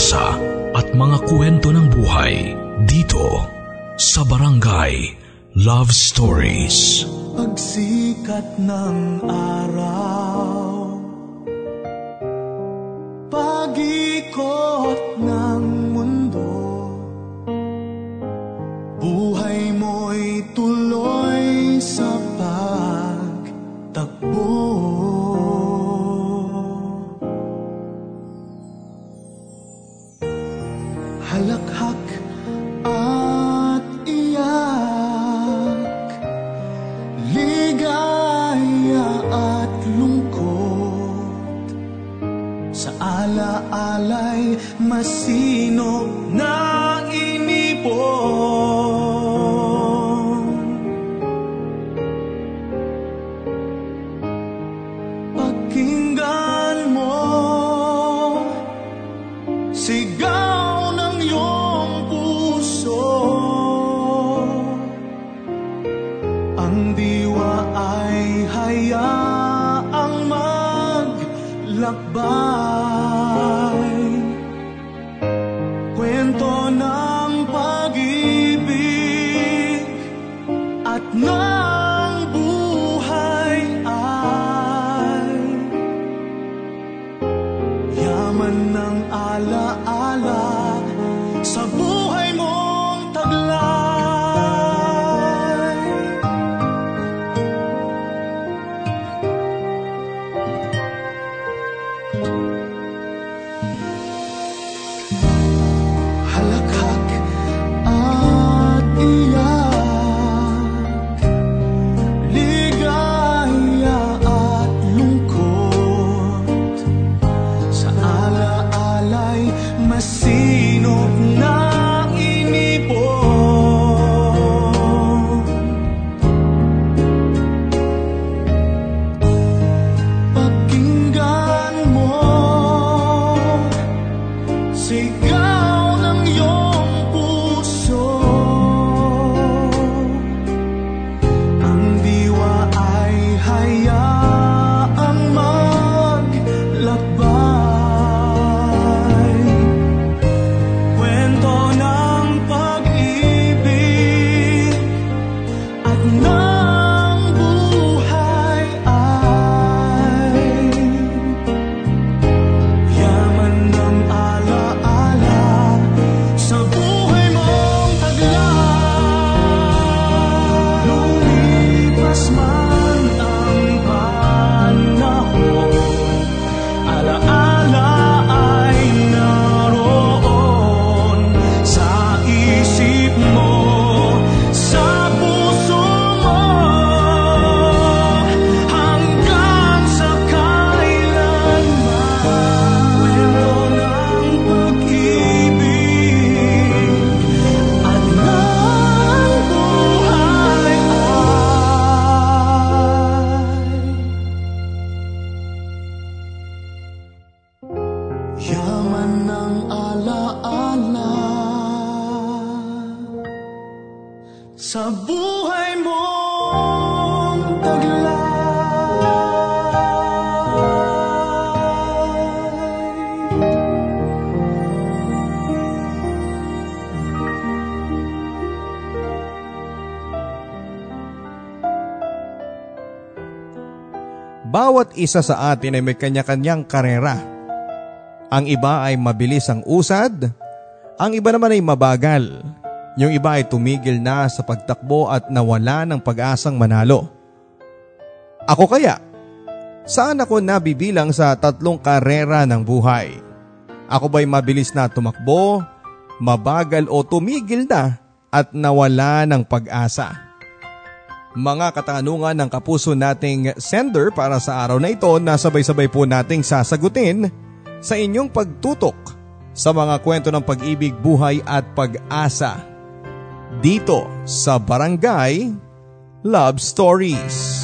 pag-asa at mga kwento ng buhay dito sa Barangay Love Stories. Pagsikat ng araw Bawat isa sa atin ay may kanya-kanyang karera. Ang iba ay mabilis ang usad, ang iba naman ay mabagal. Yung iba ay tumigil na sa pagtakbo at nawala ng pag-asang manalo. Ako kaya, saan ako nabibilang sa tatlong karera ng buhay? Ako ba'y mabilis na tumakbo, mabagal o tumigil na at nawala ng pag-asa? Mga katanungan ng kapuso nating sender para sa araw na ito na sabay-sabay po nating sasagutin sa inyong pagtutok sa mga kwento ng pag-ibig, buhay at pag-asa dito sa Barangay Love Stories.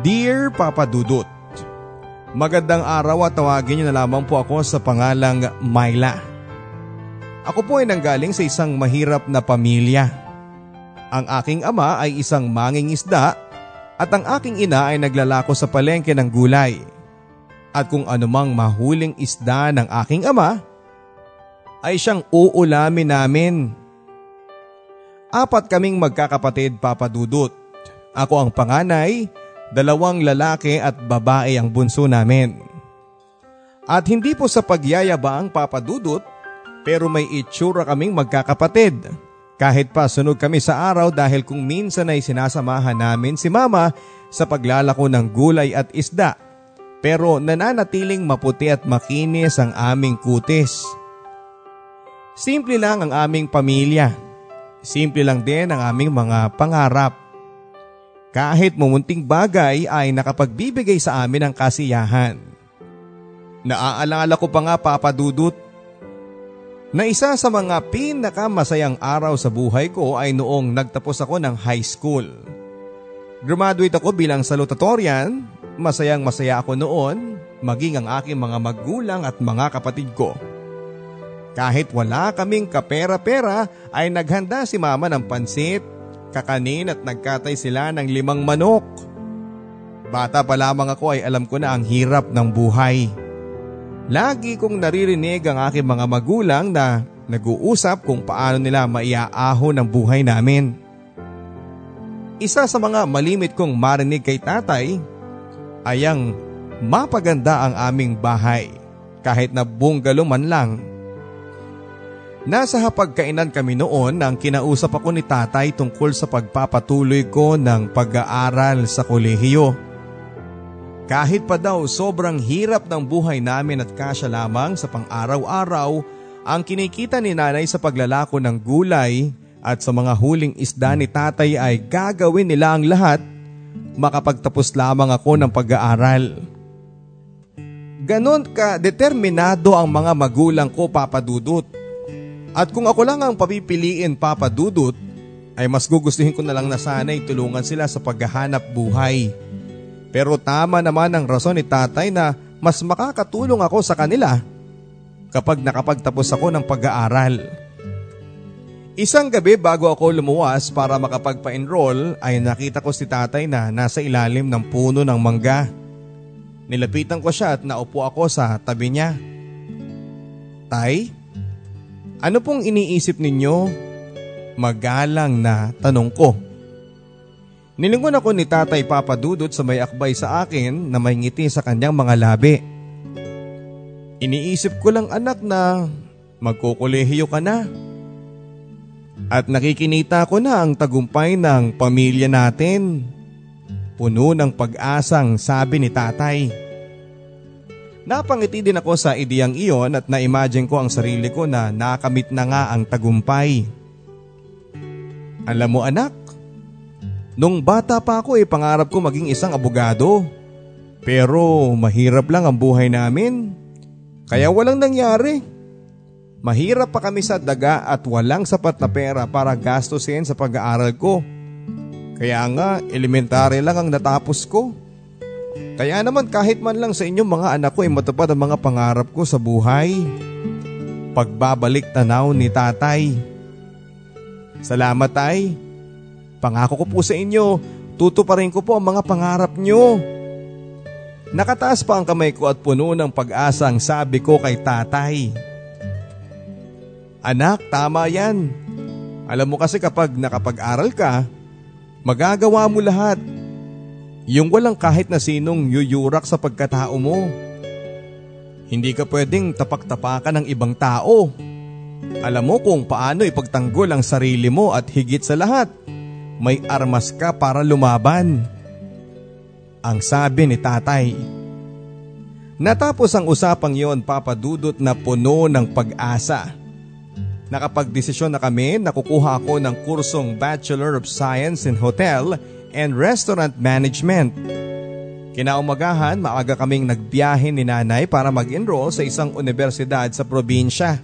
Dear Papa Dudut, Magandang araw at tawagin niyo na lamang po ako sa pangalang Myla. Ako po ay nanggaling sa isang mahirap na pamilya. Ang aking ama ay isang manging isda At ang aking ina ay naglalako sa palengke ng gulay. At kung anumang mahuling isda ng aking ama, ay siyang uulamin namin. Apat kaming magkakapatid papadudot. Ako ang panganay, dalawang lalaki at babae ang bunso namin. At hindi po sa pagyayaba ang papadudot, pero may itsura kaming magkakapatid. Kahit pa sunog kami sa araw dahil kung minsan ay sinasamahan namin si mama sa paglalako ng gulay at isda. Pero nananatiling maputi at makinis ang aming kutis. Simple lang ang aming pamilya. Simple lang din ang aming mga pangarap. Kahit mumunting bagay ay nakapagbibigay sa amin ng kasiyahan. Naaalala ko pa nga papadudot na isa sa mga pinakamasayang araw sa buhay ko ay noong nagtapos ako ng high school. Graduate ako bilang salutatorian, masayang masaya ako noon, maging ang aking mga magulang at mga kapatid ko. Kahit wala kaming kapera-pera ay naghanda si mama ng pansit, kakanin at nagkatay sila ng limang manok. Bata pa lamang ako ay alam ko na ang hirap ng buhay. Lagi kong naririnig ang aking mga magulang na nag-uusap kung paano nila maiaahon ang buhay namin. Isa sa mga malimit kong marinig kay tatay ay ang mapaganda ang aming bahay kahit na bunggalo man lang Nasa hapagkainan kami noon nang kinausap ako ni tatay tungkol sa pagpapatuloy ko ng pag-aaral sa kolehiyo. Kahit pa daw sobrang hirap ng buhay namin at kasya lamang sa pang-araw-araw ang kinikita ni nanay sa paglalako ng gulay at sa mga huling isda ni tatay ay gagawin nila ang lahat makapagtapos lamang ako ng pag-aaral. Ganon ka determinado ang mga magulang ko papadudot at kung ako lang ang papipiliin Papa Dudut, ay mas gugustuhin ko na lang na sana'y tulungan sila sa paghahanap buhay. Pero tama naman ang rason ni tatay na mas makakatulong ako sa kanila kapag nakapagtapos ako ng pag-aaral. Isang gabi bago ako lumuwas para makapagpa-enroll ay nakita ko si tatay na nasa ilalim ng puno ng mangga. Nilapitan ko siya at naupo ako sa tabi niya. Tay, ano pong iniisip ninyo? Magalang na tanong ko. Nilingon ako ni tatay papadudot sa may akbay sa akin na may ngiti sa kanyang mga labi. Iniisip ko lang anak na magkukulehiyo ka na. At nakikinita ko na ang tagumpay ng pamilya natin. Puno ng pag-asang sabi ni tatay. Napangiti din ako sa ideyang iyon at na-imagine ko ang sarili ko na nakamit na nga ang tagumpay. Alam mo anak, nung bata pa ako eh pangarap ko maging isang abogado. Pero mahirap lang ang buhay namin. Kaya walang nangyari. Mahirap pa kami sa daga at walang sapat na pera para gastusin sa pag-aaral ko. Kaya nga elementary lang ang natapos ko. Kaya naman kahit man lang sa inyong mga anak ko ay matupad ang mga pangarap ko sa buhay. Pagbabalik tanaw ni tatay. Salamat tay. Pangako ko po sa inyo, tutuparin ko po ang mga pangarap nyo. Nakataas pa ang kamay ko at puno ng pag-asa ang sabi ko kay tatay. Anak, tama yan. Alam mo kasi kapag nakapag-aral ka, magagawa mo lahat yung walang kahit na sinong yuyurak sa pagkatao mo. Hindi ka pwedeng tapak-tapakan ng ibang tao. Alam mo kung paano ipagtanggol ang sarili mo at higit sa lahat, may armas ka para lumaban. Ang sabi ni tatay. Natapos ang usapang yon papadudot na puno ng pag-asa. Nakapagdesisyon na kami na kukuha ako ng kursong Bachelor of Science in Hotel and Restaurant Management. Kinaumagahan, maaga kaming nagbiyahe ni nanay para mag-enroll sa isang universidad sa probinsya.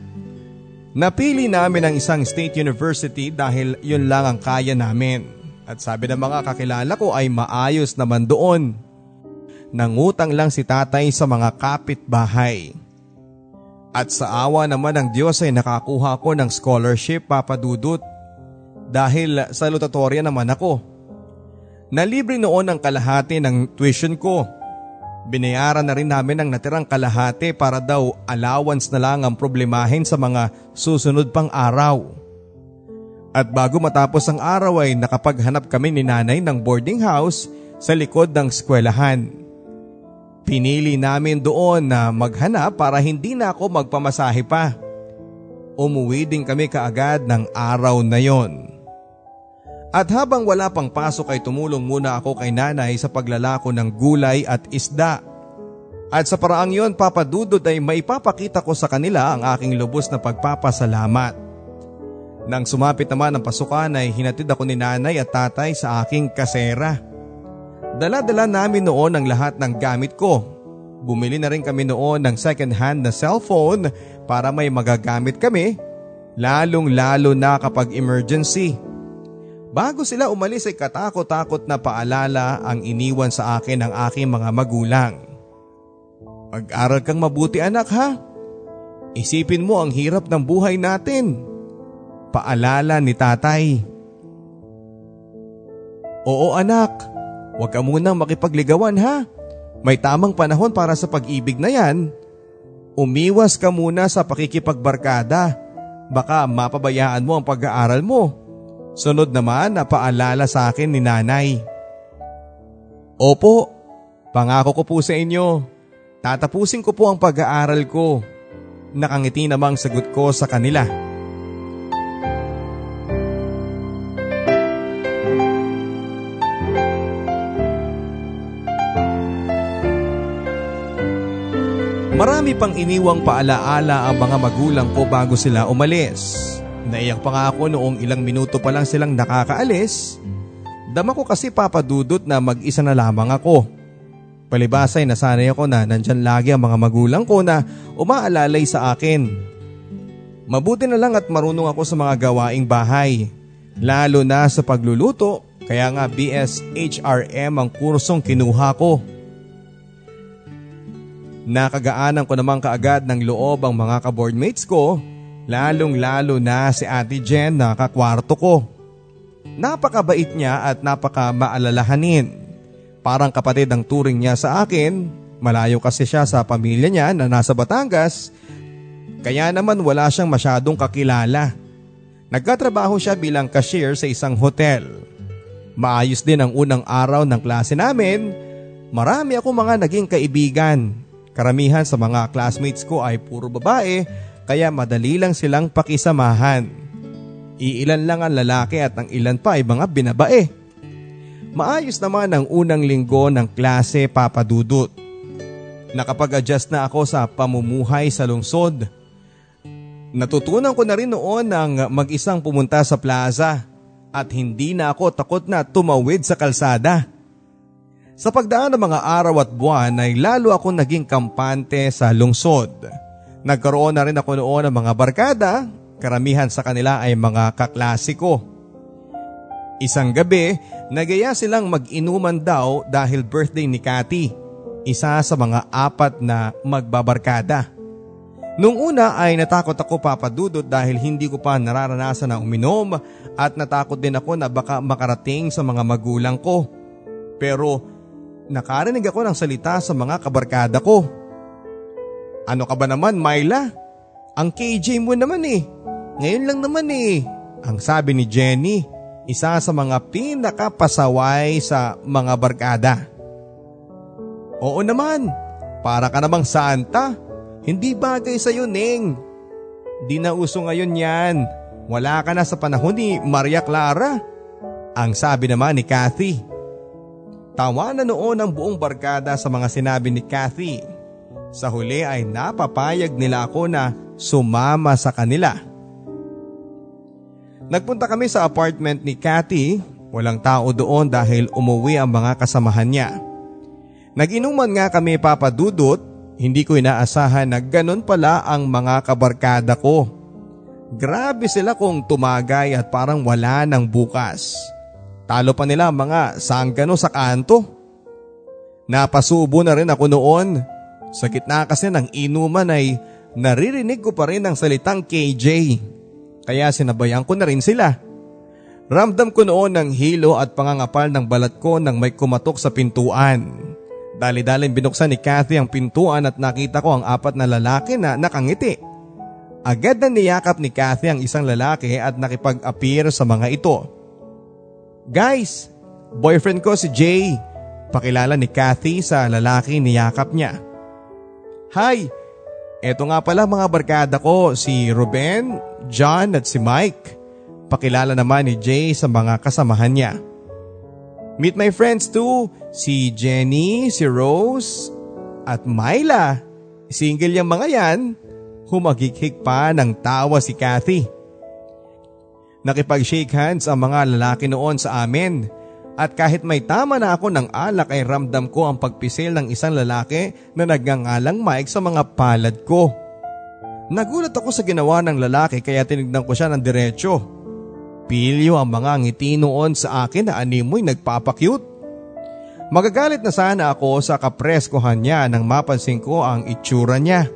Napili namin ang isang state university dahil yun lang ang kaya namin. At sabi ng mga kakilala ko ay maayos naman doon. Nangutang lang si tatay sa mga kapitbahay. At sa awa naman ng Diyos ay nakakuha ko ng scholarship papadudot. Dahil salutatorya naman ako Nalibre noon ang kalahati ng tuition ko. Binayaran na rin namin ang natirang kalahati para daw allowance na lang ang problemahin sa mga susunod pang araw. At bago matapos ang araw ay nakapaghanap kami ni nanay ng boarding house sa likod ng eskwelahan. Pinili namin doon na maghanap para hindi na ako magpamasahe pa. Umuwi din kami kaagad ng araw na yon. At habang wala pang pasok ay tumulong muna ako kay nanay sa paglalako ng gulay at isda. At sa paraang yon papadudod ay maipapakita ko sa kanila ang aking lubos na pagpapasalamat. Nang sumapit naman ang pasukan ay hinatid ako ni nanay at tatay sa aking kasera. Dala-dala namin noon ang lahat ng gamit ko. Bumili na rin kami noon ng second hand na cellphone para may magagamit kami, lalong lalo na kapag emergency. Bago sila umalis ay katakot-takot na paalala ang iniwan sa akin ng aking mga magulang. Mag-aral kang mabuti anak ha. Isipin mo ang hirap ng buhay natin. Paalala ni tatay. Oo anak, huwag ka munang makipagligawan ha. May tamang panahon para sa pag-ibig na yan. Umiwas ka muna sa pakikipagbarkada. Baka mapabayaan mo ang pag-aaral mo. Sunod naman na paalala sa akin ni nanay. Opo, pangako ko po sa inyo. Tatapusin ko po ang pag-aaral ko. Nakangiti namang sagot ko sa kanila. Marami pang iniwang paalaala ang mga magulang ko bago sila umalis. Naiyak pa nga ako noong ilang minuto pa lang silang nakakaalis. Dama ko kasi papadudot na mag-isa na lamang ako. Palibasay nasanay ako na nandyan lagi ang mga magulang ko na umaalalay sa akin. Mabuti na lang at marunong ako sa mga gawaing bahay. Lalo na sa pagluluto, kaya nga BSHRM ang kursong kinuha ko. Nakagaanan ko naman kaagad ng loob ang mga kaboardmates ko Lalong lalo na si Ate Jen na kakwarto ko. Napakabait niya at napaka maalalahanin. Parang kapatid ang turing niya sa akin. Malayo kasi siya sa pamilya niya na nasa Batangas. Kaya naman wala siyang masyadong kakilala. Nagkatrabaho siya bilang cashier sa isang hotel. Maayos din ang unang araw ng klase namin. Marami ako mga naging kaibigan. Karamihan sa mga classmates ko ay puro babae kaya madali lang silang pakisamahan. Iilan lang ang lalaki at ang ilan pa ay mga binabae. Maayos naman ang unang linggo ng klase papadudot. Nakapag-adjust na ako sa pamumuhay sa lungsod. Natutunan ko na rin noon ang mag-isang pumunta sa plaza at hindi na ako takot na tumawid sa kalsada. Sa pagdaan ng mga araw at buwan ay lalo ako naging kampante sa lungsod. Nagkaroon na rin ako noon ng mga barkada, karamihan sa kanila ay mga kaklasiko. Isang gabi, nagaya silang mag-inuman daw dahil birthday ni Cathy, isa sa mga apat na magbabarkada. Nung una ay natakot ako papadudot dahil hindi ko pa nararanasan na uminom at natakot din ako na baka makarating sa mga magulang ko. Pero nakarinig ako ng salita sa mga kabarkada ko. Ano ka ba naman, Myla? Ang KJ mo naman eh. Ngayon lang naman eh. Ang sabi ni Jenny, isa sa mga pinakapasaway sa mga barkada. Oo naman, para ka namang santa. Hindi bagay sa iyo, Neng. Di na uso ngayon yan. Wala ka na sa panahon ni Maria Clara. Ang sabi naman ni Kathy. Tawa na noon ang buong barkada sa mga sinabi ni Kathy sa huli ay napapayag nila ako na sumama sa kanila. Nagpunta kami sa apartment ni Cathy. Walang tao doon dahil umuwi ang mga kasamahan niya. Nag-inuman nga kami papadudot, hindi ko inaasahan na ganun pala ang mga kabarkada ko. Grabe sila kung tumagay at parang wala ng bukas. Talo pa nila mga sanggano sa kanto. Napasubo na rin ako noon sa gitna kasi ng inuman ay naririnig ko pa rin ang salitang KJ. Kaya sinabayan ko na rin sila. Ramdam ko noon ng hilo at pangangapal ng balat ko nang may kumatok sa pintuan. Dali-daling binuksan ni Kathy ang pintuan at nakita ko ang apat na lalaki na nakangiti. Agad na niyakap ni Kathy ang isang lalaki at nakipag-appear sa mga ito. Guys, boyfriend ko si Jay. Pakilala ni Kathy sa lalaki niyakap niya. Hi, eto nga pala mga barkada ko si Ruben, John at si Mike. Pakilala naman ni Jay sa mga kasamahan niya. Meet my friends too, si Jenny, si Rose, at Myla. Single yung mga yan. Humagighig pa ng tawa si Kathy. Nakipag-shake hands ang mga lalaki noon sa amin. At kahit may tama na ako ng alak ay ramdam ko ang pagpisil ng isang lalaki na nagngangalang Mike sa mga palad ko. Nagulat ako sa ginawa ng lalaki kaya tinignan ko siya ng diretsyo. Pilyo ang mga ngiti noon sa akin na animoy nagpapakyut. Magagalit na sana ako sa kapreskohan niya nang mapansin ko ang itsura niya.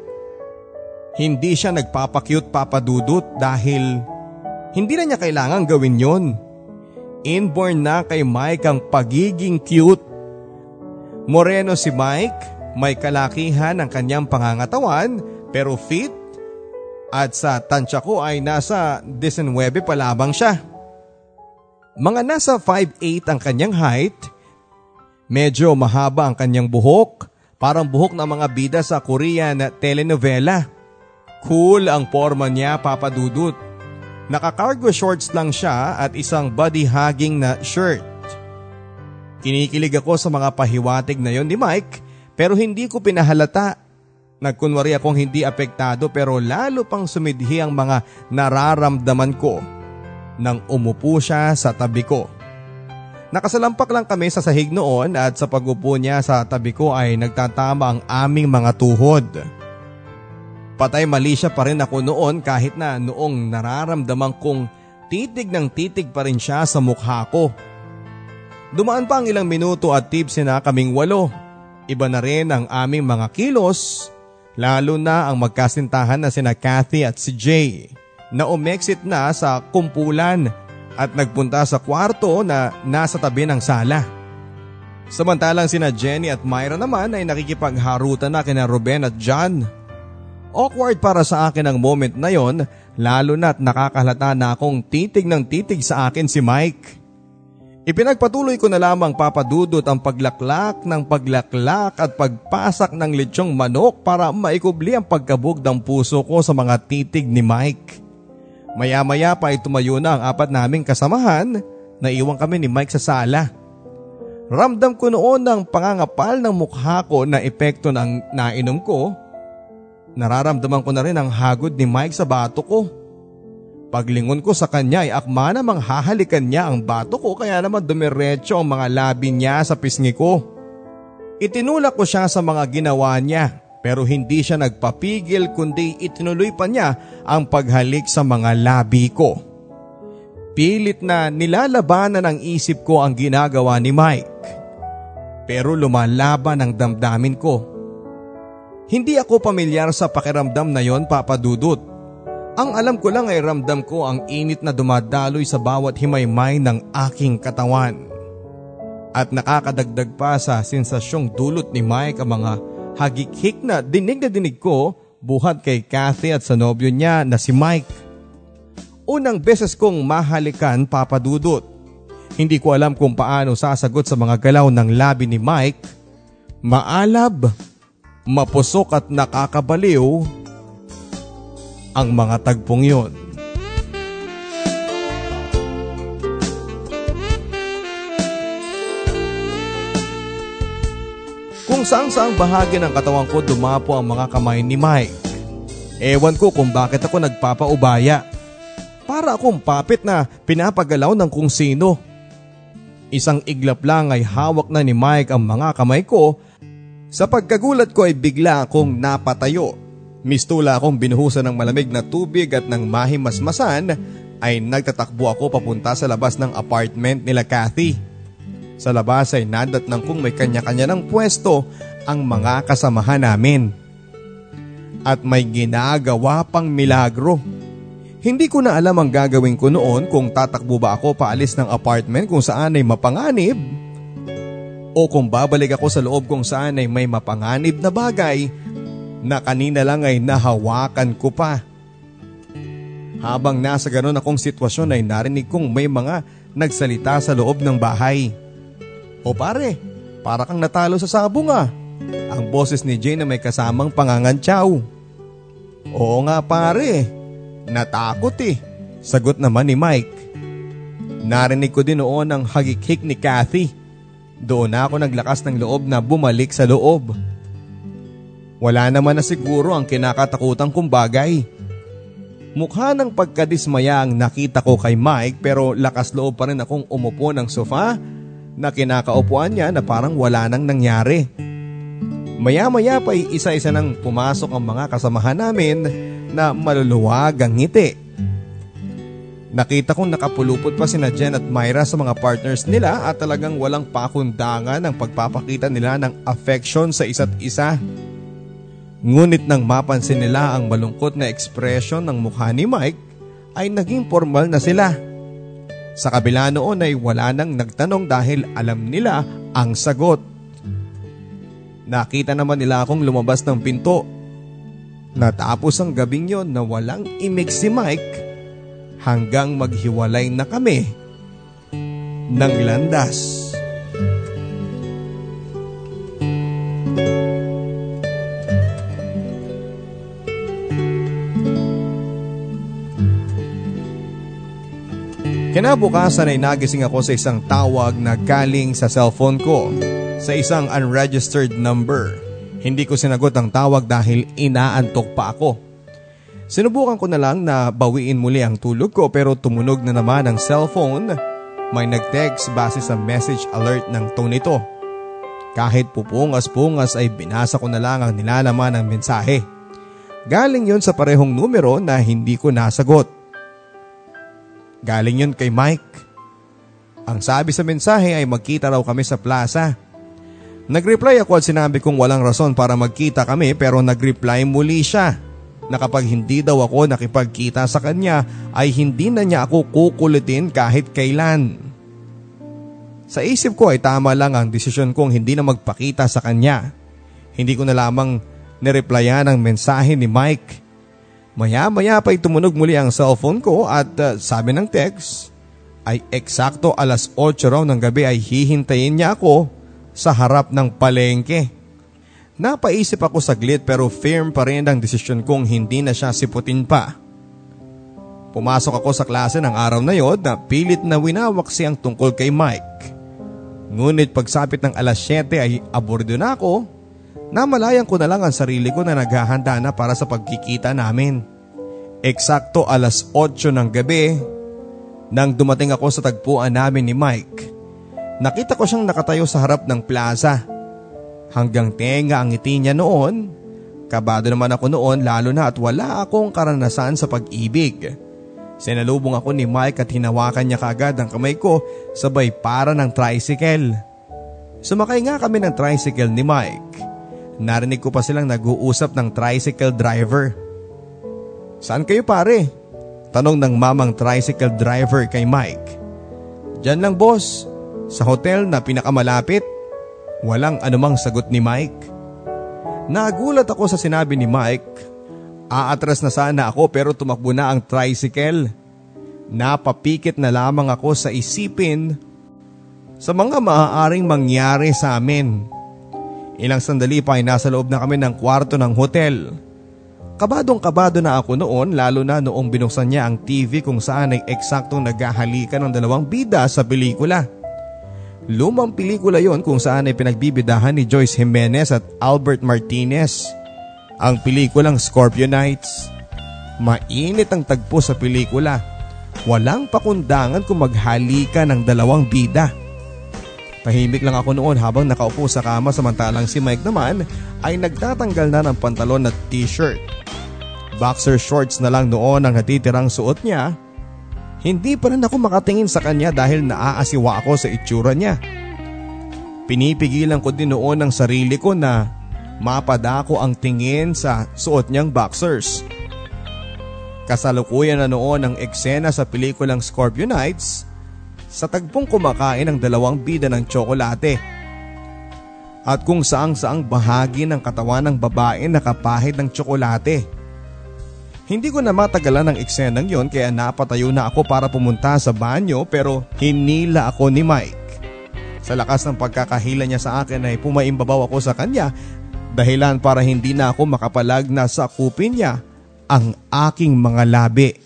Hindi siya nagpapakyut papadudot dahil hindi na niya kailangan gawin yon. Inborn na kay Mike ang pagiging cute. Moreno si Mike, may kalakihan ang kanyang pangangatawan pero fit at sa tansya ko ay nasa 19 pa lamang siya. Mga nasa 5'8 ang kanyang height, medyo mahaba ang kanyang buhok, parang buhok ng mga bida sa Korean telenovela. Cool ang forma niya papadudot. Naka-cargo shorts lang siya at isang body hugging na shirt. Kinikilig ako sa mga pahiwatig na yon ni Mike pero hindi ko pinahalata Nagkunwari akong hindi apektado pero lalo pang sumidhi ang mga nararamdaman ko nang umupo siya sa tabi ko. Nakasalampak lang kami sa sahig noon at sa pagupo niya sa tabi ko ay nagtatama ang aming mga tuhod. Patay mali siya pa rin ako noon kahit na noong nararamdaman kong titig ng titig pa rin siya sa mukha ko. Dumaan pa ang ilang minuto at tipsy na kaming walo. Iba na rin ang aming mga kilos Lalo na ang magkasintahan na sina Kathy at si Jay na umexit na sa kumpulan at nagpunta sa kwarto na nasa tabi ng sala. Samantalang sina Jenny at Myra naman ay nakikipagharutan na kina Ruben at John. Awkward para sa akin ang moment na yon lalo na't nakakahalata na akong titig ng titig sa akin si Mike. Ipinagpatuloy ko na lamang papadudot ang paglaklak ng paglaklak at pagpasak ng lechong manok para maikubli ang pagkabog ng puso ko sa mga titig ni Mike. Maya-maya pa ay tumayo na ang apat naming kasamahan na iwan kami ni Mike sa sala. Ramdam ko noon ang pangangapal ng mukha ko na epekto ng nainom ko. Nararamdaman ko na rin ang hagod ni Mike sa bato ko. Paglingon ko sa kanya ay akma namang hahalikan niya ang bato ko kaya naman dumiretso ang mga labi niya sa pisngi ko. Itinulak ko siya sa mga ginawa niya pero hindi siya nagpapigil kundi itinuloy pa niya ang paghalik sa mga labi ko. Pilit na nilalabanan ng isip ko ang ginagawa ni Mike. Pero lumalaban ang damdamin ko. Hindi ako pamilyar sa pakiramdam na yon papadudot ang alam ko lang ay ramdam ko ang init na dumadaloy sa bawat himaymay ng aking katawan. At nakakadagdag pa sa sensasyong dulot ni Mike ang mga hagikik na dinig na dinig ko buhat kay Kathy at sa nobyo niya na si Mike. Unang beses kong mahalikan papadudot. Hindi ko alam kung paano sasagot sa mga galaw ng labi ni Mike. Maalab, mapusok at nakakabaliw ang mga tagpong yon. Kung saan saang bahagi ng katawan ko dumapo ang mga kamay ni Mike. Ewan ko kung bakit ako nagpapaubaya. Para akong papit na pinapagalaw ng kung sino. Isang iglap lang ay hawak na ni Mike ang mga kamay ko. Sa pagkagulat ko ay bigla akong napatayo Mistula akong binuhusan ng malamig na tubig at nang mahimasmasan ay nagtatakbo ako papunta sa labas ng apartment nila Kathy. Sa labas ay nadat ng kung may kanya-kanya ng pwesto ang mga kasamahan namin. At may ginagawa pang milagro. Hindi ko na alam ang gagawin ko noon kung tatakbo ba ako paalis ng apartment kung saan ay mapanganib o kung babalik ako sa loob kung saan ay may mapanganib na bagay na kanina lang ay nahawakan ko pa. Habang nasa ganon akong sitwasyon ay narinig kong may mga nagsalita sa loob ng bahay. O pare, para kang natalo sa sabong ah. Ang boses ni Jane na may kasamang pangangantsaw. Oo nga pare, natakot eh. Sagot naman ni Mike. Narinig ko din noon ang hagikik ni Kathy. Doon ako naglakas ng loob na bumalik sa loob. Wala naman na siguro ang kinakatakutan kong bagay. Mukha ng pagkadismaya ang nakita ko kay Mike pero lakas loob pa rin akong umupo ng sofa na kinakaupuan niya na parang wala nang nangyari. Maya-maya pa isa-isa nang pumasok ang mga kasamahan namin na maluluwag ang ngiti. Nakita kong nakapulupot pa sina Jen at Myra sa mga partners nila at talagang walang pakundangan ang pagpapakita nila ng affection sa isa't isa. Ngunit nang mapansin nila ang malungkot na ekspresyon ng mukha ni Mike ay naging formal na sila. Sa kabila noon ay wala nang nagtanong dahil alam nila ang sagot. Nakita naman nila akong lumabas ng pinto. Natapos ang gabing yon na walang imik si Mike hanggang maghiwalay na kami ng landas. Kinabukasan ay nagising ako sa isang tawag na galing sa cellphone ko sa isang unregistered number. Hindi ko sinagot ang tawag dahil inaantok pa ako. Sinubukan ko na lang na bawiin muli ang tulog ko pero tumunog na naman ang cellphone. May nag-text base sa message alert ng tone nito. Kahit pupungas-pungas ay binasa ko na lang ang nilalaman ng mensahe. Galing yon sa parehong numero na hindi ko nasagot. Galing yun kay Mike. Ang sabi sa mensahe ay magkita raw kami sa plaza. Nagreply ako at sinabi kong walang rason para magkita kami pero nagreply muli siya na kapag hindi daw ako nakipagkita sa kanya ay hindi na niya ako kukulitin kahit kailan. Sa isip ko ay tama lang ang desisyon kong hindi na magpakita sa kanya. Hindi ko na lamang nireplyan ang mensahe ni Mike Maya-maya pa'y tumunog muli ang cellphone ko at uh, sabi ng text ay eksakto alas 8 raw ng gabi ay hihintayin niya ako sa harap ng palengke. Napaisip ako saglit pero firm pa rin ang desisyon kong hindi na siya siputin pa. Pumasok ako sa klase ng araw na yon na pilit na winawak siyang tungkol kay Mike. Ngunit pagsapit ng alas 7 ay abordo na ako Namalayan ko na lang ang sarili ko na naghahanda na para sa pagkikita namin. Eksakto alas 8 ng gabi nang dumating ako sa tagpuan namin ni Mike. Nakita ko siyang nakatayo sa harap ng plaza. Hanggang tenga ang ngiti niya noon. Kabado naman ako noon lalo na at wala akong karanasan sa pag-ibig. Sinalubong ako ni Mike at hinawakan niya kaagad ang kamay ko sabay para ng tricycle. Sumakay nga kami ng tricycle ni Mike. Narinig ko pa silang nag-uusap ng tricycle driver. Saan kayo pare? Tanong ng mamang tricycle driver kay Mike. Diyan lang boss, sa hotel na pinakamalapit. Walang anumang sagot ni Mike. Nagulat ako sa sinabi ni Mike. Aatras na sana ako pero tumakbo na ang tricycle. Napapikit na lamang ako sa isipin sa mga maaaring mangyari sa amin. Ilang sandali pa ay nasa loob na kami ng kwarto ng hotel. Kabadong kabado na ako noon lalo na noong binuksan niya ang TV kung saan ay eksaktong naghahalikan ng dalawang bida sa pelikula. Lumang pelikula yon kung saan ay pinagbibidahan ni Joyce Jimenez at Albert Martinez. Ang pelikulang Scorpio Nights. Mainit ang tagpo sa pelikula. Walang pakundangan kung maghalikan ng dalawang bida. Tahimik lang ako noon habang nakaupo sa kama samantalang si Mike naman ay nagtatanggal na ng pantalon at t-shirt. Boxer shorts na lang noon ang natitirang suot niya. Hindi pa rin ako makatingin sa kanya dahil naaasiwa ako sa itsura niya. Pinipigilan ko din noon ang sarili ko na mapadako ang tingin sa suot niyang boxers. Kasalukuyan na noon ang eksena sa pelikulang Scorpio Nights sa tagpong kumakain ng dalawang bida ng tsokolate. At kung saang saang bahagi ng katawan ng babae nakapahid ng tsokolate. Hindi ko na matagalan ng eksenang yon kaya napatayo na ako para pumunta sa banyo pero hinila ako ni Mike. Sa lakas ng pagkakahila niya sa akin ay pumaimbabaw ako sa kanya dahilan para hindi na ako makapalag na sa kupin niya ang aking mga labi.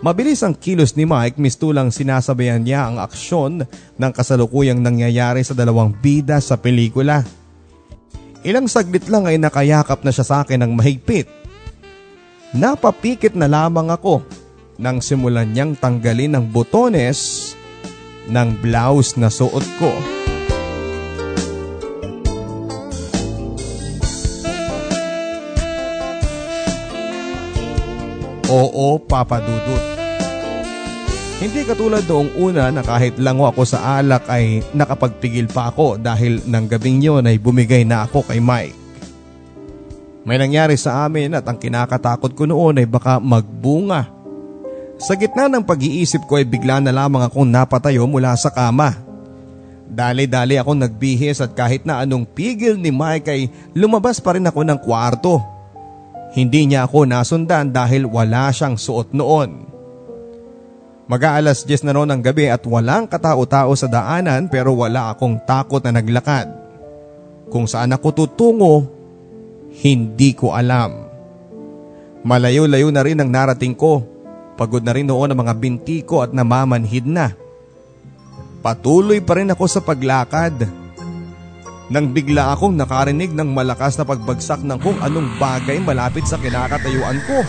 Mabilis ang kilos ni Mike mistulang sinasabayan niya ang aksyon ng kasalukuyang nangyayari sa dalawang bida sa pelikula. Ilang saglit lang ay nakayakap na siya sa akin ng mahigpit Napapikit na lamang ako nang simulan niyang tanggalin ang botones ng blouse na suot ko. Oo, Papa Dudut. Hindi katulad noong una na kahit lango ako sa alak ay nakapagpigil pa ako dahil ng gabing yon ay bumigay na ako kay Mike. May nangyari sa amin at ang kinakatakot ko noon ay baka magbunga. Sa gitna ng pag-iisip ko ay bigla na lamang akong napatayo mula sa kama. Dali-dali akong nagbihis at kahit na anong pigil ni Mike ay lumabas pa rin ako ng kwarto. Hindi niya ako nasundan dahil wala siyang suot noon. Mag-aalas 10 na noon ng gabi at walang katao-tao sa daanan pero wala akong takot na naglakad. Kung saan ako tutungo hindi ko alam. Malayo-layo na rin ang narating ko. Pagod na rin noon ang mga binti ko at namamanhid na. Patuloy pa rin ako sa paglakad. Nang bigla akong nakarinig ng malakas na pagbagsak ng kung anong bagay malapit sa kinakatayuan ko.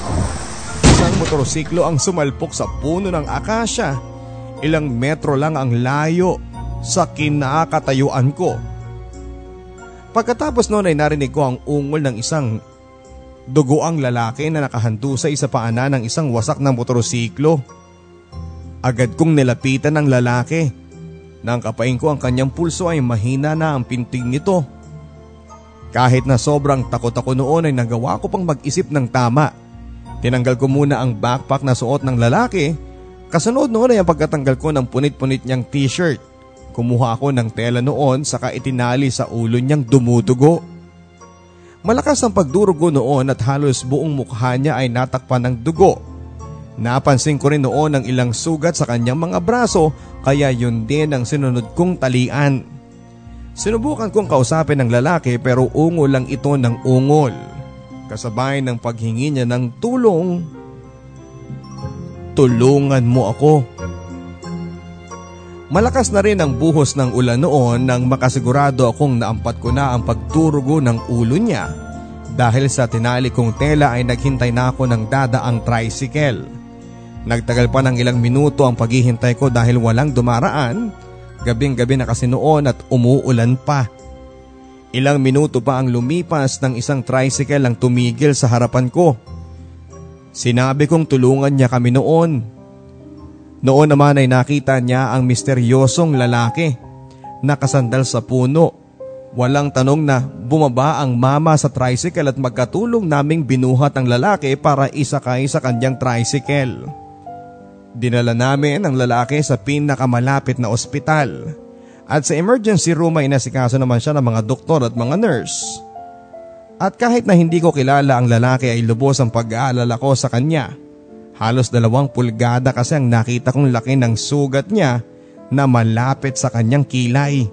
Isang motorsiklo ang sumalpok sa puno ng akasya. Ilang metro lang ang layo sa kinakatayuan ko. Pagkatapos noon ay narinig ko ang ungol ng isang dugoang lalaki na nakahandu sa isa paanan ng isang wasak na motorsiklo. Agad kong nilapitan ng lalaki. Nang kapain ko ang kanyang pulso ay mahina na ang pinting nito. Kahit na sobrang takot ako noon ay nagawa ko pang mag-isip ng tama. Tinanggal ko muna ang backpack na suot ng lalaki. Kasunod noon ay ang pagkatanggal ko ng punit-punit niyang t-shirt. Kumuha ako ng tela noon saka itinali sa ulo niyang dumudugo. Malakas ang pagdurugo noon at halos buong mukha niya ay natakpan ng dugo. Napansin ko rin noon ang ilang sugat sa kanyang mga braso kaya yun din ang sinunod kong talian. Sinubukan kong kausapin ng lalaki pero ungol lang ito ng ungol. Kasabay ng paghingi niya ng tulong. Tulungan mo ako. Malakas na rin ang buhos ng ulan noon nang makasigurado akong naampat ko na ang pagturugo ng ulo niya. Dahil sa tinali kong tela ay naghintay na ako ng dadaang tricycle. Nagtagal pa ng ilang minuto ang paghihintay ko dahil walang dumaraan. Gabing gabi na kasi noon at umuulan pa. Ilang minuto pa ang lumipas ng isang tricycle ang tumigil sa harapan ko. Sinabi kong tulungan niya kami noon noon naman ay nakita niya ang misteryosong lalaki. Nakasandal sa puno. Walang tanong na bumaba ang mama sa tricycle at magkatulong naming binuhat ang lalaki para isakay sa kanyang tricycle. Dinala namin ang lalaki sa pinakamalapit na ospital. At sa emergency room ay inasikaso naman siya ng mga doktor at mga nurse. At kahit na hindi ko kilala ang lalaki ay lubos ang pag-aalala ko sa kanya. Halos dalawang pulgada kasi ang nakita kong laki ng sugat niya na malapit sa kanyang kilay.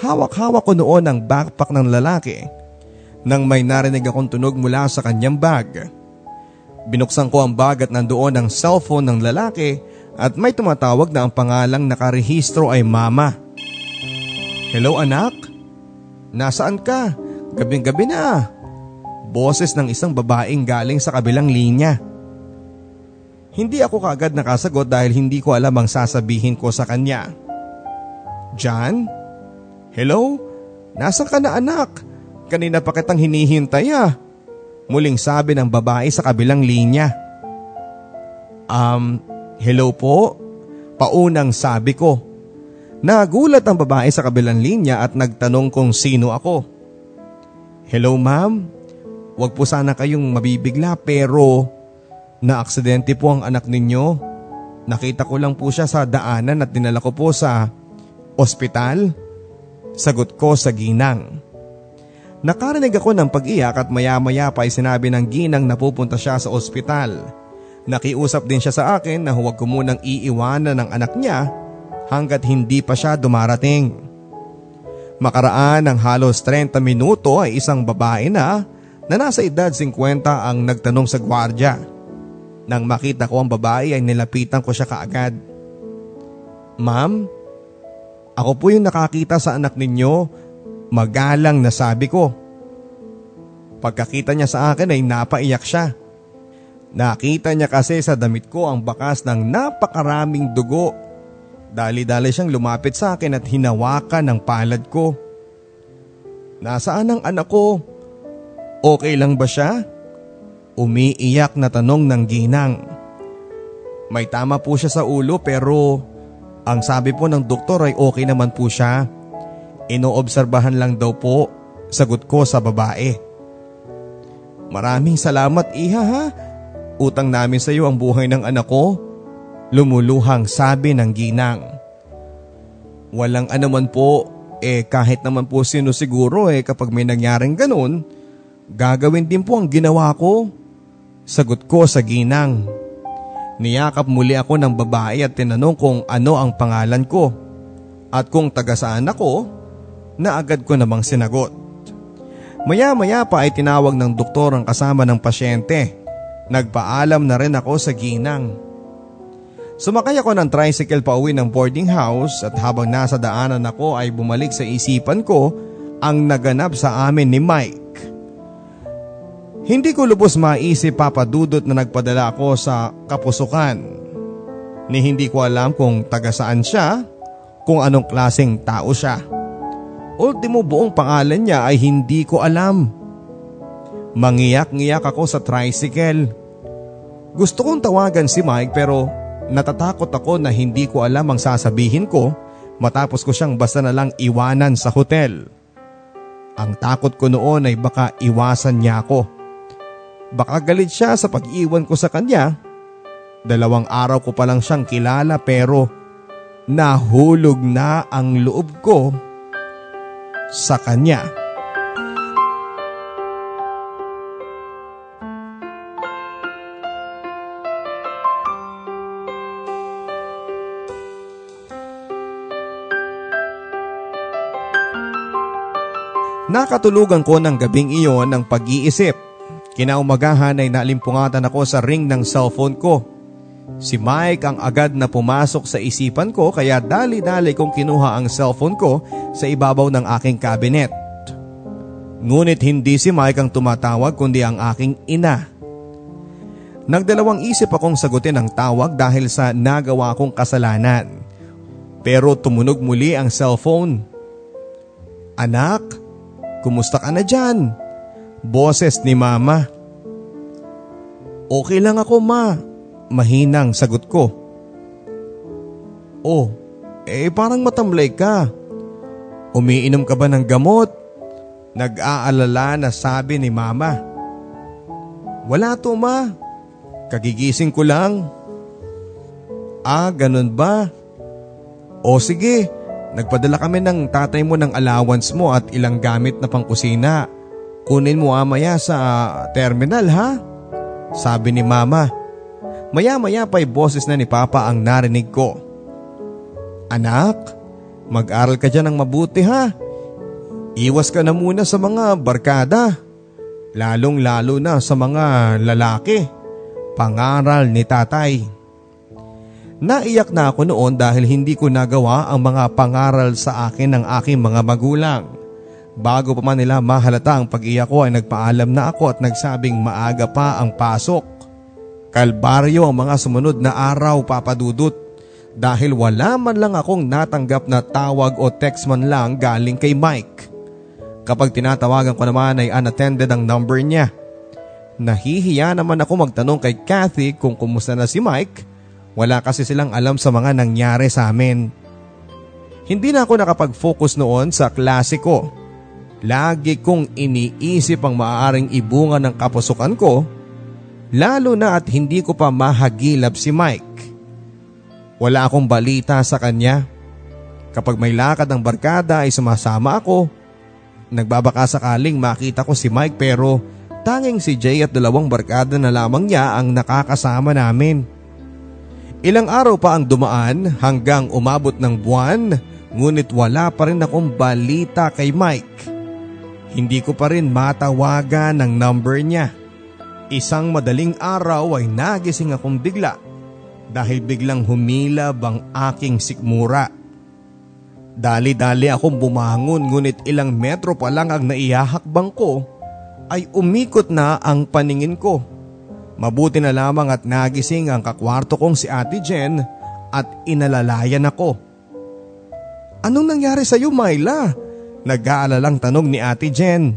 Hawak-hawak ko noon ang backpack ng lalaki nang may narinig akong tunog mula sa kanyang bag. Binuksan ko ang bag at nandoon ang cellphone ng lalaki at may tumatawag na ang pangalang nakarehistro ay mama. Hello anak? Nasaan ka? Gabing-gabi na. Boses ng isang babaeng galing sa kabilang linya. Hindi ako kaagad nakasagot dahil hindi ko alam ang sasabihin ko sa kanya. John? Hello? Nasaan ka na anak? Kanina pa kitang hinihintay ah. Muling sabi ng babae sa kabilang linya. Um, hello po? Paunang sabi ko. Nagulat ang babae sa kabilang linya at nagtanong kung sino ako. Hello ma'am? Huwag po sana kayong mabibigla pero na-aksidente po ang anak ninyo. Nakita ko lang po siya sa daanan at dinala ko po sa ospital. Sagot ko sa ginang. Nakarinig ako ng pag-iyak at maya-maya pa ay sinabi ng ginang na pupunta siya sa ospital. Nakiusap din siya sa akin na huwag ko munang iiwanan ng anak niya hanggat hindi pa siya dumarating. Makaraan ng halos 30 minuto ay isang babae na na nasa edad 50 ang nagtanong sa gwardya. Nang makita ko ang babae ay nilapitan ko siya kaagad. Ma'am, ako po yung nakakita sa anak ninyo. Magalang na sabi ko. Pagkakita niya sa akin ay napaiyak siya. Nakita niya kasi sa damit ko ang bakas ng napakaraming dugo. Dali-dali siyang lumapit sa akin at hinawakan ng palad ko. Nasaan ang anak ko? Okay lang ba siya? Umiiyak na tanong ng ginang. May tama po siya sa ulo pero ang sabi po ng doktor ay okay naman po siya. Inoobserbahan lang daw po, sagot ko sa babae. Maraming salamat iha ha. Utang namin sa iyo ang buhay ng anak ko. Lumuluhang sabi ng ginang. Walang anuman po, eh kahit naman po sino siguro eh kapag may nangyaring ganun, gagawin din po ang ginawa ko. Sagot ko sa ginang. Niyakap muli ako ng babae at tinanong kung ano ang pangalan ko. At kung taga saan ako, na agad ko namang sinagot. Maya-maya pa ay tinawag ng doktor ang kasama ng pasyente. Nagpaalam na rin ako sa ginang. Sumakay ako ng tricycle pa uwi ng boarding house at habang nasa daanan ako ay bumalik sa isipan ko ang naganap sa amin ni Mike. Hindi ko lubos maisip papadudot na nagpadala ako sa kapusukan. Ni hindi ko alam kung taga saan siya, kung anong klaseng tao siya. Ultimo buong pangalan niya ay hindi ko alam. Mangiyak-ngiyak ako sa tricycle. Gusto kong tawagan si Mike pero natatakot ako na hindi ko alam ang sasabihin ko matapos ko siyang basta na lang iwanan sa hotel. Ang takot ko noon ay baka iwasan niya ako. Baka galit siya sa pag-iwan ko sa kanya. Dalawang araw ko pa lang siyang kilala pero nahulog na ang loob ko sa kanya. Nakatulugan ko ng gabing iyon ng pag-iisip Kinaumagahan ay nalimpungatan ako sa ring ng cellphone ko. Si Mike ang agad na pumasok sa isipan ko kaya dali-dali kong kinuha ang cellphone ko sa ibabaw ng aking cabinet. Ngunit hindi si Mike ang tumatawag kundi ang aking ina. Nagdalawang isip akong sagutin ang tawag dahil sa nagawa kong kasalanan. Pero tumunog muli ang cellphone. Anak, kumusta ka na dyan? Boses ni mama. Okay lang ako ma. Mahinang sagot ko. Oh, eh parang matamlay ka. Umiinom ka ba ng gamot? Nag-aalala na sabi ni mama. Wala to ma. Kagigising ko lang. Ah, ganun ba? O sige, nagpadala kami ng tatay mo ng allowance mo at ilang gamit na pangkusina. Kunin mo amaya sa terminal ha? Sabi ni mama. Maya-maya pa'y boses na ni papa ang narinig ko. Anak, mag-aral ka dyan ng mabuti ha. Iwas ka na muna sa mga barkada. Lalong lalo na sa mga lalaki. Pangaral ni tatay. Naiyak na ako noon dahil hindi ko nagawa ang mga pangaral sa akin ng aking mga magulang. Bago pa man nila mahalata ang pag-iyak ko ay nagpaalam na ako at nagsabing maaga pa ang pasok. Kalbaryo ang mga sumunod na araw papadudot dahil wala man lang akong natanggap na tawag o text man lang galing kay Mike. Kapag tinatawagan ko naman ay unattended ang number niya. Nahihiya naman ako magtanong kay Kathy kung kumusta na si Mike. Wala kasi silang alam sa mga nangyari sa amin. Hindi na ako nakapag-focus noon sa klase ko Lagi kong iniisip ang maaaring ibunga ng kapusukan ko, lalo na at hindi ko pa mahagilap si Mike. Wala akong balita sa kanya. Kapag may lakad ng barkada ay sumasama ako. Nagbabaka sakaling makita ko si Mike pero tanging si Jay at dalawang barkada na lamang niya ang nakakasama namin. Ilang araw pa ang dumaan hanggang umabot ng buwan ngunit wala pa rin akong balita kay Mike. Hindi ko pa rin matawagan ng number niya. Isang madaling araw ay nagising akong bigla dahil biglang humilab ang aking sikmura. Dali-dali akong bumangon ngunit ilang metro pa lang ang naiyahakbang ko ay umikot na ang paningin ko. Mabuti na lamang at nagising ang kakwarto kong si Ate Jen at inalalayan ako. Anong nangyari sa iyo, Myla? Nag-aalalang tanong ni Ate Jen.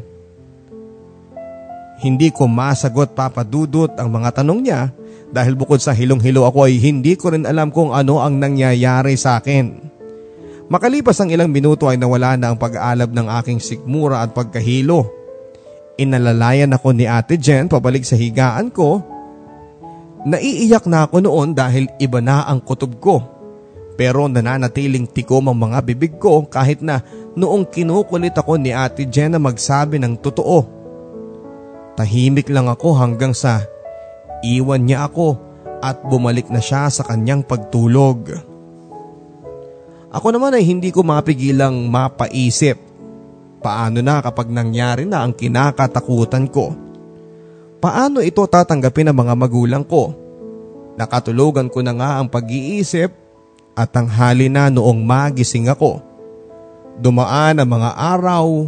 Hindi ko masagot papadudot ang mga tanong niya dahil bukod sa hilong-hilo ako ay hindi ko rin alam kung ano ang nangyayari sa akin. Makalipas ang ilang minuto ay nawala na ang pag-aalab ng aking sikmura at pagkahilo. Inalalayan ako ni Ate Jen pabalik sa higaan ko. Naiiyak na ako noon dahil iba na ang kutob ko. Pero nananatiling tikom ang mga bibig ko kahit na noong kinukulit ako ni Ate Jen na magsabi ng totoo. Tahimik lang ako hanggang sa iwan niya ako at bumalik na siya sa kanyang pagtulog. Ako naman ay hindi ko mapigilang mapaisip. Paano na kapag nangyari na ang kinakatakutan ko? Paano ito tatanggapin ng mga magulang ko? Nakatulugan ko na nga ang pag-iisip at ang hali na noong magising ako. Dumaan ang mga araw.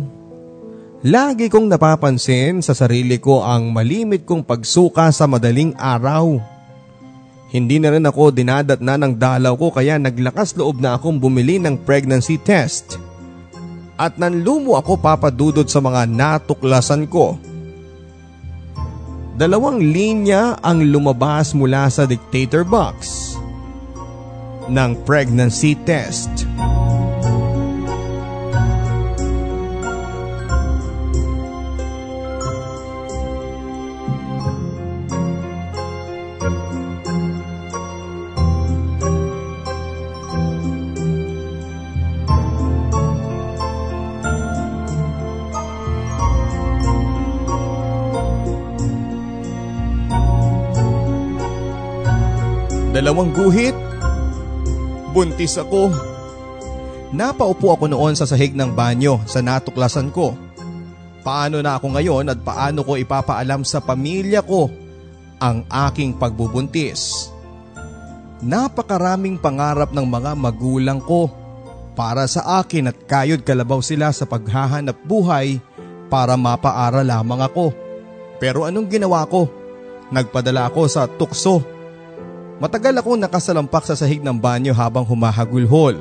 Lagi kong napapansin sa sarili ko ang malimit kong pagsuka sa madaling araw. Hindi na rin ako dinadat na ng dalaw ko kaya naglakas loob na akong bumili ng pregnancy test. At nanlumo ako papadudod sa mga natuklasan ko. Dalawang linya ang lumabas mula sa dictator box ng pregnancy test. Dalawang guhit Buntis ako. Napaupo ako noon sa sahig ng banyo sa natuklasan ko. Paano na ako ngayon at paano ko ipapaalam sa pamilya ko ang aking pagbubuntis? Napakaraming pangarap ng mga magulang ko para sa akin at kayod kalabaw sila sa paghahanap buhay para mapaaral lamang ako. Pero anong ginawa ko? Nagpadala ako sa tukso Matagal akong nakasalampak sa sahig ng banyo habang humahagulhol.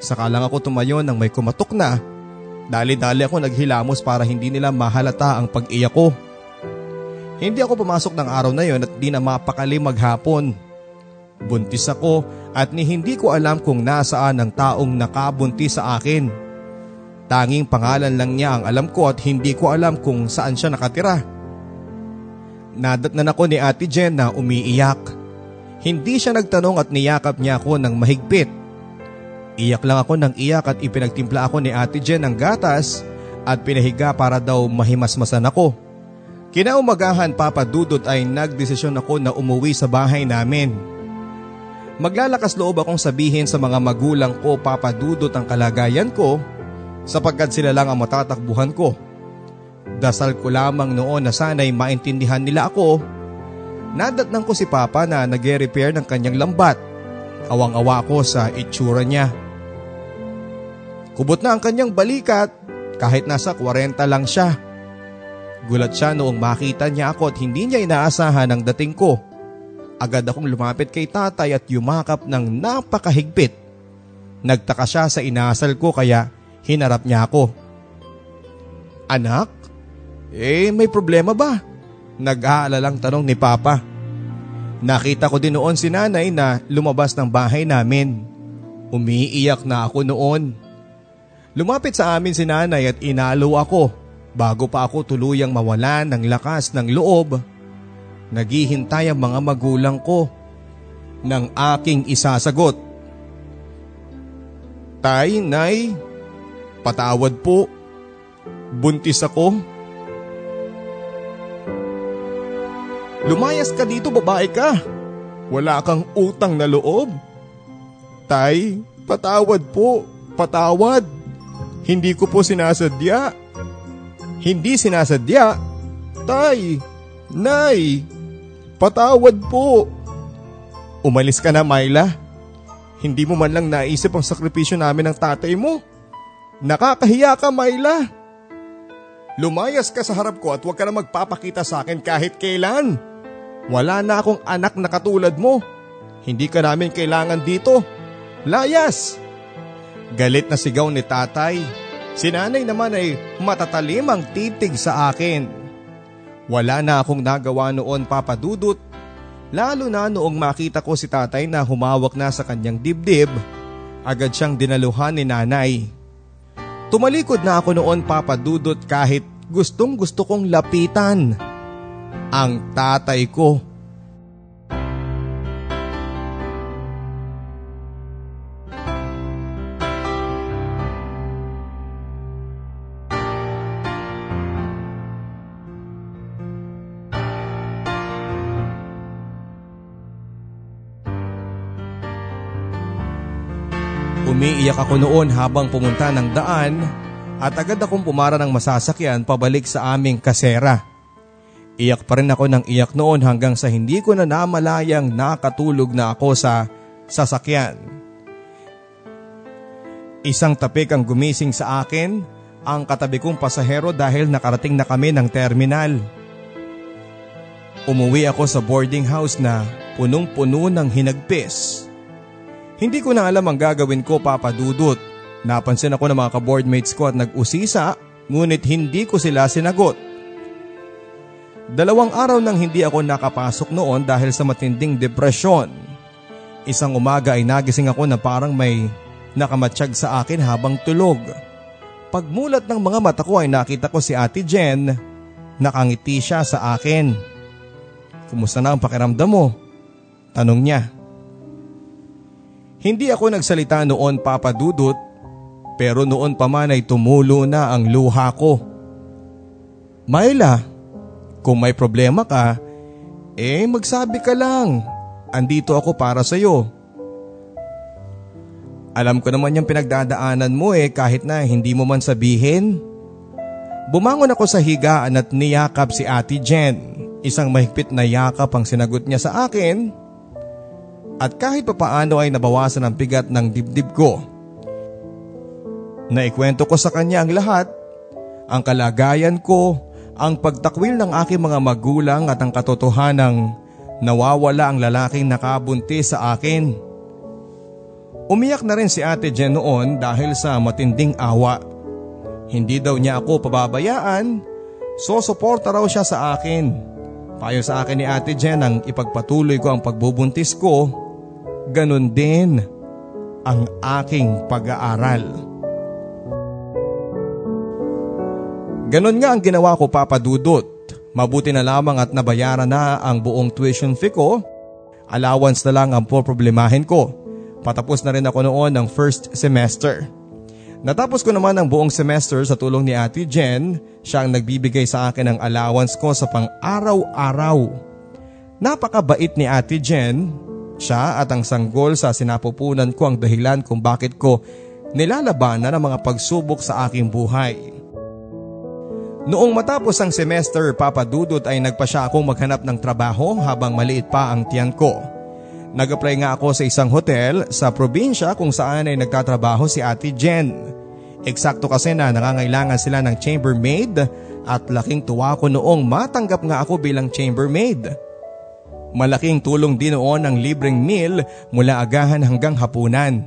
Saka lang ako tumayo nang may kumatok na. Dali-dali ako naghilamos para hindi nila mahalata ang pag-iyak ko. Hindi ako pumasok ng araw na yon at di na mapakali maghapon. Buntis ako at ni hindi ko alam kung nasaan ang taong nakabuntis sa akin. Tanging pangalan lang niya ang alam ko at hindi ko alam kung saan siya nakatira. Nadatnan ako ni Ate Jen na umiiyak. Hindi siya nagtanong at niyakap niya ako ng mahigpit. Iyak lang ako ng iyak at ipinagtimpla ako ni Ate Jen ng gatas at pinahiga para daw mahimasmasan ako. Kinaumagahan papadudot ay nagdesisyon ako na umuwi sa bahay namin. Maglalakas loob akong sabihin sa mga magulang ko papadudot ang kalagayan ko sapagkat sila lang ang matatakbuhan ko. Dasal ko lamang noon na sana'y maintindihan nila ako Nadatnan ko si Papa na nag-repair ng kanyang lambat. Awang-awa ko sa itsura niya. Kubot na ang kanyang balikat kahit nasa 40 lang siya. Gulat siya noong makita niya ako at hindi niya inaasahan ang dating ko. Agad akong lumapit kay tatay at yumakap ng napakahigpit. Nagtaka siya sa inasal ko kaya hinarap niya ako. Anak, eh may problema ba? Nag-aalalang tanong ni Papa. Nakita ko din noon si nanay na lumabas ng bahay namin. Umiiyak na ako noon. Lumapit sa amin si nanay at inalo ako bago pa ako tuluyang mawalan ng lakas ng loob. Naghihintay ang mga magulang ko ng aking isasagot. Tay, nay, patawad po. Buntis ako. Lumayas ka dito babae ka. Wala kang utang na loob. Tay, patawad po. Patawad. Hindi ko po sinasadya. Hindi sinasadya. Tay, nay, patawad po. Umalis ka na, Myla. Hindi mo man lang naisip ang sakripisyo namin ng tatay mo. Nakakahiya ka, Myla. Lumayas ka sa harap ko at huwag ka na magpapakita sa akin kahit kailan. Wala na akong anak na katulad mo. Hindi ka namin kailangan dito. Layas! Galit na sigaw ni tatay. Si nanay naman ay matatalim ang titig sa akin. Wala na akong nagawa noon papadudot. Lalo na noong makita ko si tatay na humawak na sa kanyang dibdib, agad siyang dinaluhan ni nanay. Tumalikod na ako noon papadudot kahit gustong gusto kong lapitan. Ang tatay ko. Umiiyak ako noon habang pumunta ng daan at agad akong pumara ng masasakyan pabalik sa aming kasera. Iyak pa rin ako ng iyak noon hanggang sa hindi ko na namalayang nakatulog na ako sa sasakyan. Isang tapik ang gumising sa akin, ang katabi kong pasahero dahil nakarating na kami ng terminal. Umuwi ako sa boarding house na punong-puno ng hinagpis. Hindi ko na alam ang gagawin ko papadudot. Napansin ako ng mga ka-boardmates ko at nag-usisa ngunit hindi ko sila sinagot. Dalawang araw nang hindi ako nakapasok noon dahil sa matinding depresyon. Isang umaga ay nagising ako na parang may nakamatsyag sa akin habang tulog. Pagmulat ng mga mata ko ay nakita ko si Ate Jen. Nakangiti siya sa akin. Kumusta na ang pakiramdam mo? Tanong niya. Hindi ako nagsalita noon papadudot pero noon pa man ay tumulo na ang luha ko. Myla, kung may problema ka, eh magsabi ka lang. Andito ako para sa iyo. Alam ko naman yung pinagdadaanan mo eh kahit na hindi mo man sabihin. Bumangon ako sa higaan at niyakap si Ate Jen. Isang mahigpit na yakap ang sinagot niya sa akin at kahit papaano ay nabawasan ang bigat ng dibdib ko. Naikwento ko sa kanya ang lahat, ang kalagayan ko, ang pagtakwil ng aking mga magulang at ang katotohanang nawawala ang lalaking nakabuntis sa akin. Umiyak na rin si ate Jen noon dahil sa matinding awa. Hindi daw niya ako pababayaan, so suporta raw siya sa akin. Payo sa akin ni ate Jen ang ipagpatuloy ko ang pagbubuntis ko ganun din ang aking pag-aaral. Ganon nga ang ginawa ko papadudot. Mabuti na lamang at nabayaran na ang buong tuition fee ko. Allowance na lang ang poproblemahin ko. Patapos na rin ako noon ng first semester. Natapos ko naman ang buong semester sa tulong ni Ate Jen. Siya ang nagbibigay sa akin ng allowance ko sa pang-araw-araw. Napakabait ni Ate Jen siya at ang sanggol sa sinapupunan ko ang dahilan kung bakit ko nilalabanan ang mga pagsubok sa aking buhay. Noong matapos ang semester, papadudot ay nagpa siya akong maghanap ng trabaho habang maliit pa ang tiyan ko. Nag-apply nga ako sa isang hotel sa probinsya kung saan ay nagtatrabaho si Ate Jen. Eksakto kasi na nangangailangan sila ng chambermaid at laking tuwa ko noong matanggap nga ako bilang chambermaid. Malaking tulong din noon ang libreng meal mula agahan hanggang hapunan.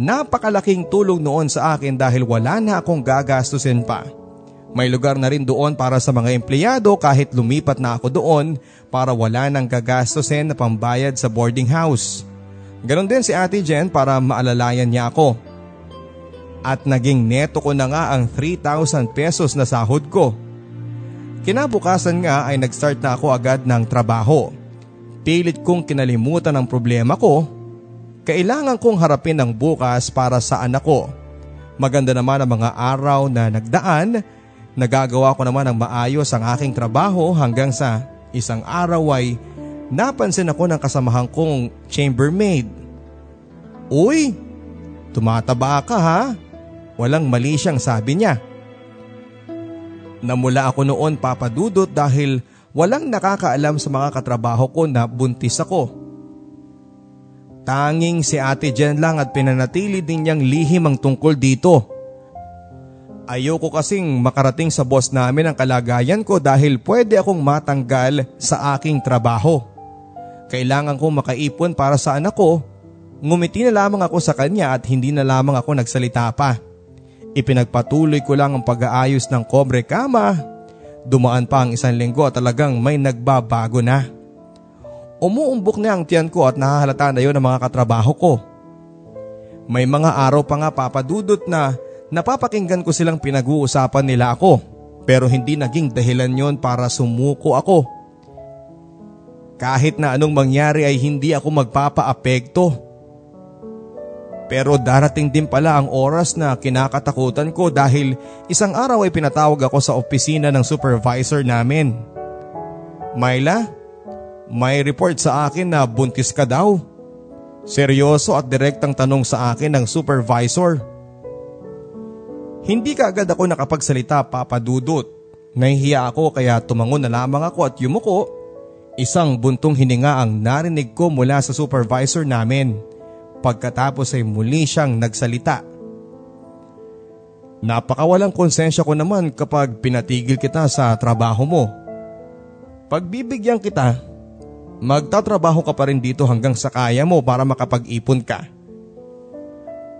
Napakalaking tulong noon sa akin dahil wala na akong gagastusin pa. May lugar na rin doon para sa mga empleyado kahit lumipat na ako doon para wala nang gagastusin na pambayad sa boarding house. Ganon din si Ate Jen para maalalayan niya ako. At naging neto ko na nga ang 3,000 pesos na sahod ko. Kinabukasan nga ay nag-start na ako agad ng trabaho. Pilit kong kinalimutan ang problema ko. Kailangan kong harapin ang bukas para sa anak ko. Maganda naman ang mga araw na nagdaan. Nagagawa ko naman ang maayos ang aking trabaho hanggang sa isang araw ay napansin ako ng kasamahan kong chambermaid. Uy, tumataba ka ha? Walang mali siyang sabi niya. Namula ako noon papadudot dahil walang nakakaalam sa mga katrabaho ko na buntis ako. Tanging si ate Jen lang at pinanatili din niyang lihim ang tungkol dito. Ayoko kasing makarating sa boss namin ang kalagayan ko dahil pwede akong matanggal sa aking trabaho. Kailangan kong makaipon para sa anak ko. Ngumiti na lamang ako sa kanya at hindi na lamang ako nagsalita pa. Ipinagpatuloy ko lang ang pag-aayos ng kobre kama. Dumaan pa ang isang linggo at talagang may nagbabago na. Umuumbok na ang tiyan ko at nahahalata na yun ang mga katrabaho ko. May mga araw pa nga papadudot na napapakinggan ko silang pinag-uusapan nila ako pero hindi naging dahilan yon para sumuko ako. Kahit na anong mangyari ay hindi ako magpapaapekto pero darating din pala ang oras na kinakatakutan ko dahil isang araw ay pinatawag ako sa opisina ng supervisor namin. Myla, may report sa akin na buntis ka daw. Seryoso at direktang tanong sa akin ng supervisor. Hindi ka agad ako nakapagsalita papadudot. Nahihiya ako kaya tumangon na lamang ako at yumuko. Isang buntong hininga ang narinig ko mula sa supervisor namin. Pagkatapos ay muli siyang nagsalita. Napakawalang konsensya ko naman kapag pinatigil kita sa trabaho mo. Pagbibigyan kita, magtatrabaho ka pa rin dito hanggang sa kaya mo para makapag-ipon ka.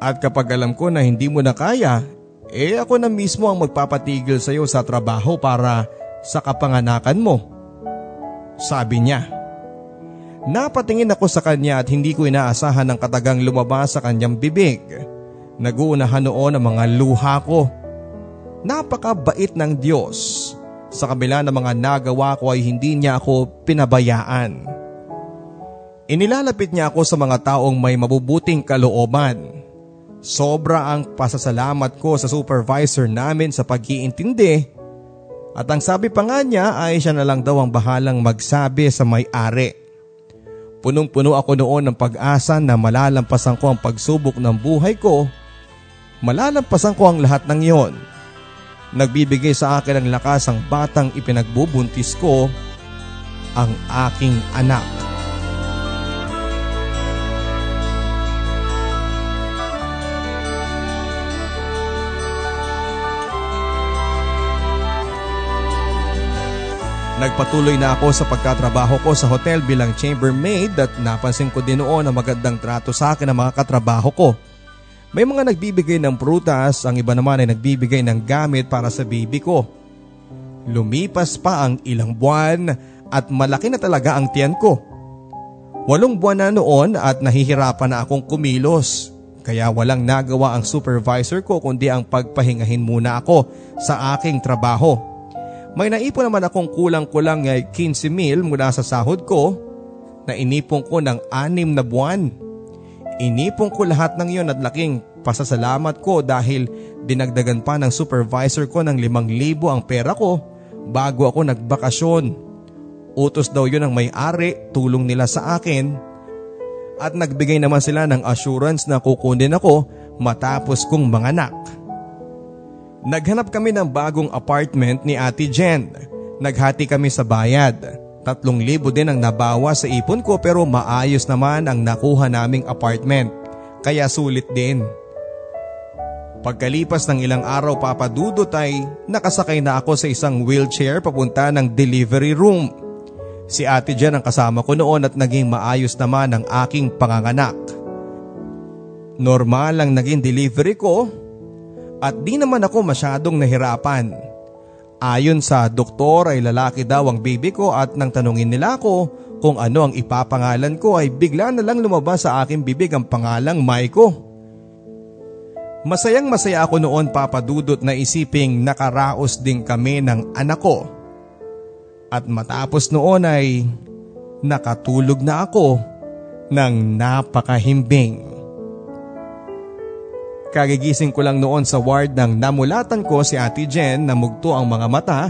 At kapag alam ko na hindi mo na kaya, eh ako na mismo ang magpapatigil sa iyo sa trabaho para sa kapanganakan mo. Sabi niya. Napatingin ako sa kanya at hindi ko inaasahan ng katagang lumabas sa kanyang bibig. Naguunahan noon ang mga luha ko. Napakabait ng Diyos. Sa kabila ng mga nagawa ko ay hindi niya ako pinabayaan. Inilalapit niya ako sa mga taong may mabubuting kalooban. Sobra ang pasasalamat ko sa supervisor namin sa pag-iintindi at ang sabi pa nga niya ay siya na lang daw ang bahalang magsabi sa may-ari. Punong-puno ako noon ng pag-asa na malalampasan ko ang pagsubok ng buhay ko. Malalampasan ko ang lahat ng iyon. Nagbibigay sa akin ng lakas ang batang ipinagbubuntis ko, ang aking anak. Nagpatuloy na ako sa pagkatrabaho ko sa hotel bilang chambermaid at napansin ko din noon ang magandang trato sa akin ng mga katrabaho ko. May mga nagbibigay ng prutas, ang iba naman ay nagbibigay ng gamit para sa baby ko. Lumipas pa ang ilang buwan at malaki na talaga ang tiyan ko. Walong buwan na noon at nahihirapan na akong kumilos. Kaya walang nagawa ang supervisor ko kundi ang pagpahingahin muna ako sa aking trabaho. May naipon naman akong kulang-kulang ay 15 mil mula sa sahod ko na inipon ko ng anim na buwan. Inipon ko lahat ng iyon at laking pasasalamat ko dahil dinagdagan pa ng supervisor ko ng 5,000 ang pera ko bago ako nagbakasyon. Utos daw yun ng may-ari, tulong nila sa akin. At nagbigay naman sila ng assurance na kukunin ako matapos kong manganak. Naghanap kami ng bagong apartment ni Ate Jen. Naghati kami sa bayad. Tatlong libo din ang nabawa sa ipon ko pero maayos naman ang nakuha naming apartment. Kaya sulit din. Pagkalipas ng ilang araw papadudot ay nakasakay na ako sa isang wheelchair papunta ng delivery room. Si ate Jen ang kasama ko noon at naging maayos naman ang aking panganganak. Normal lang naging delivery ko at di naman ako masyadong nahirapan. Ayon sa doktor ay lalaki daw ang baby ko at nang tanungin nila ako kung ano ang ipapangalan ko ay bigla na lang lumabas sa aking bibig ang pangalang Maiko. Masayang masaya ako noon papadudot na isiping nakaraos din kami ng anak ko. At matapos noon ay nakatulog na ako ng napakahimbing. Kagigising ko lang noon sa ward nang namulatan ko si Ate Jen na mugto ang mga mata.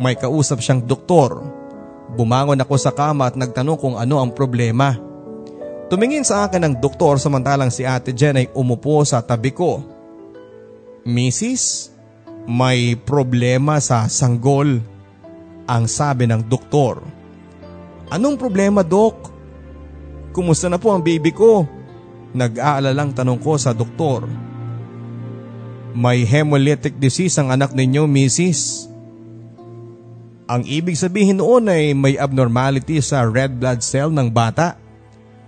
May kausap siyang doktor. Bumangon ako sa kama at nagtanong kung ano ang problema. Tumingin sa akin ang doktor samantalang si Ate Jen ay umupo sa tabi ko. Mrs., may problema sa sanggol. Ang sabi ng doktor. Anong problema, Dok? Kumusta na po ang baby ko? Nag-aalalang tanong ko sa doktor. May hemolytic disease ang anak ninyo, Mrs. Ang ibig sabihin noon ay may abnormality sa red blood cell ng bata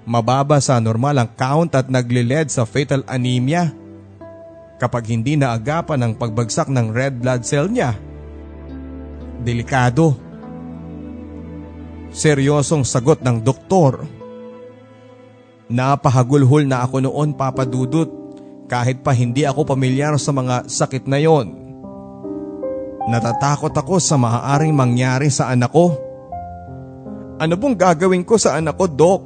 mababa sa normal ang count at nagliled sa fatal anemia kapag hindi naagapan ang pagbagsak ng red blood cell niya. Delikado. Seryosong sagot ng doktor. Napahagulhol na ako noon papadudot kahit pa hindi ako pamilyar sa mga sakit na yon. Natatakot ako sa maaaring mangyari sa anak ko. Ano bang gagawin ko sa anak ko, Dok?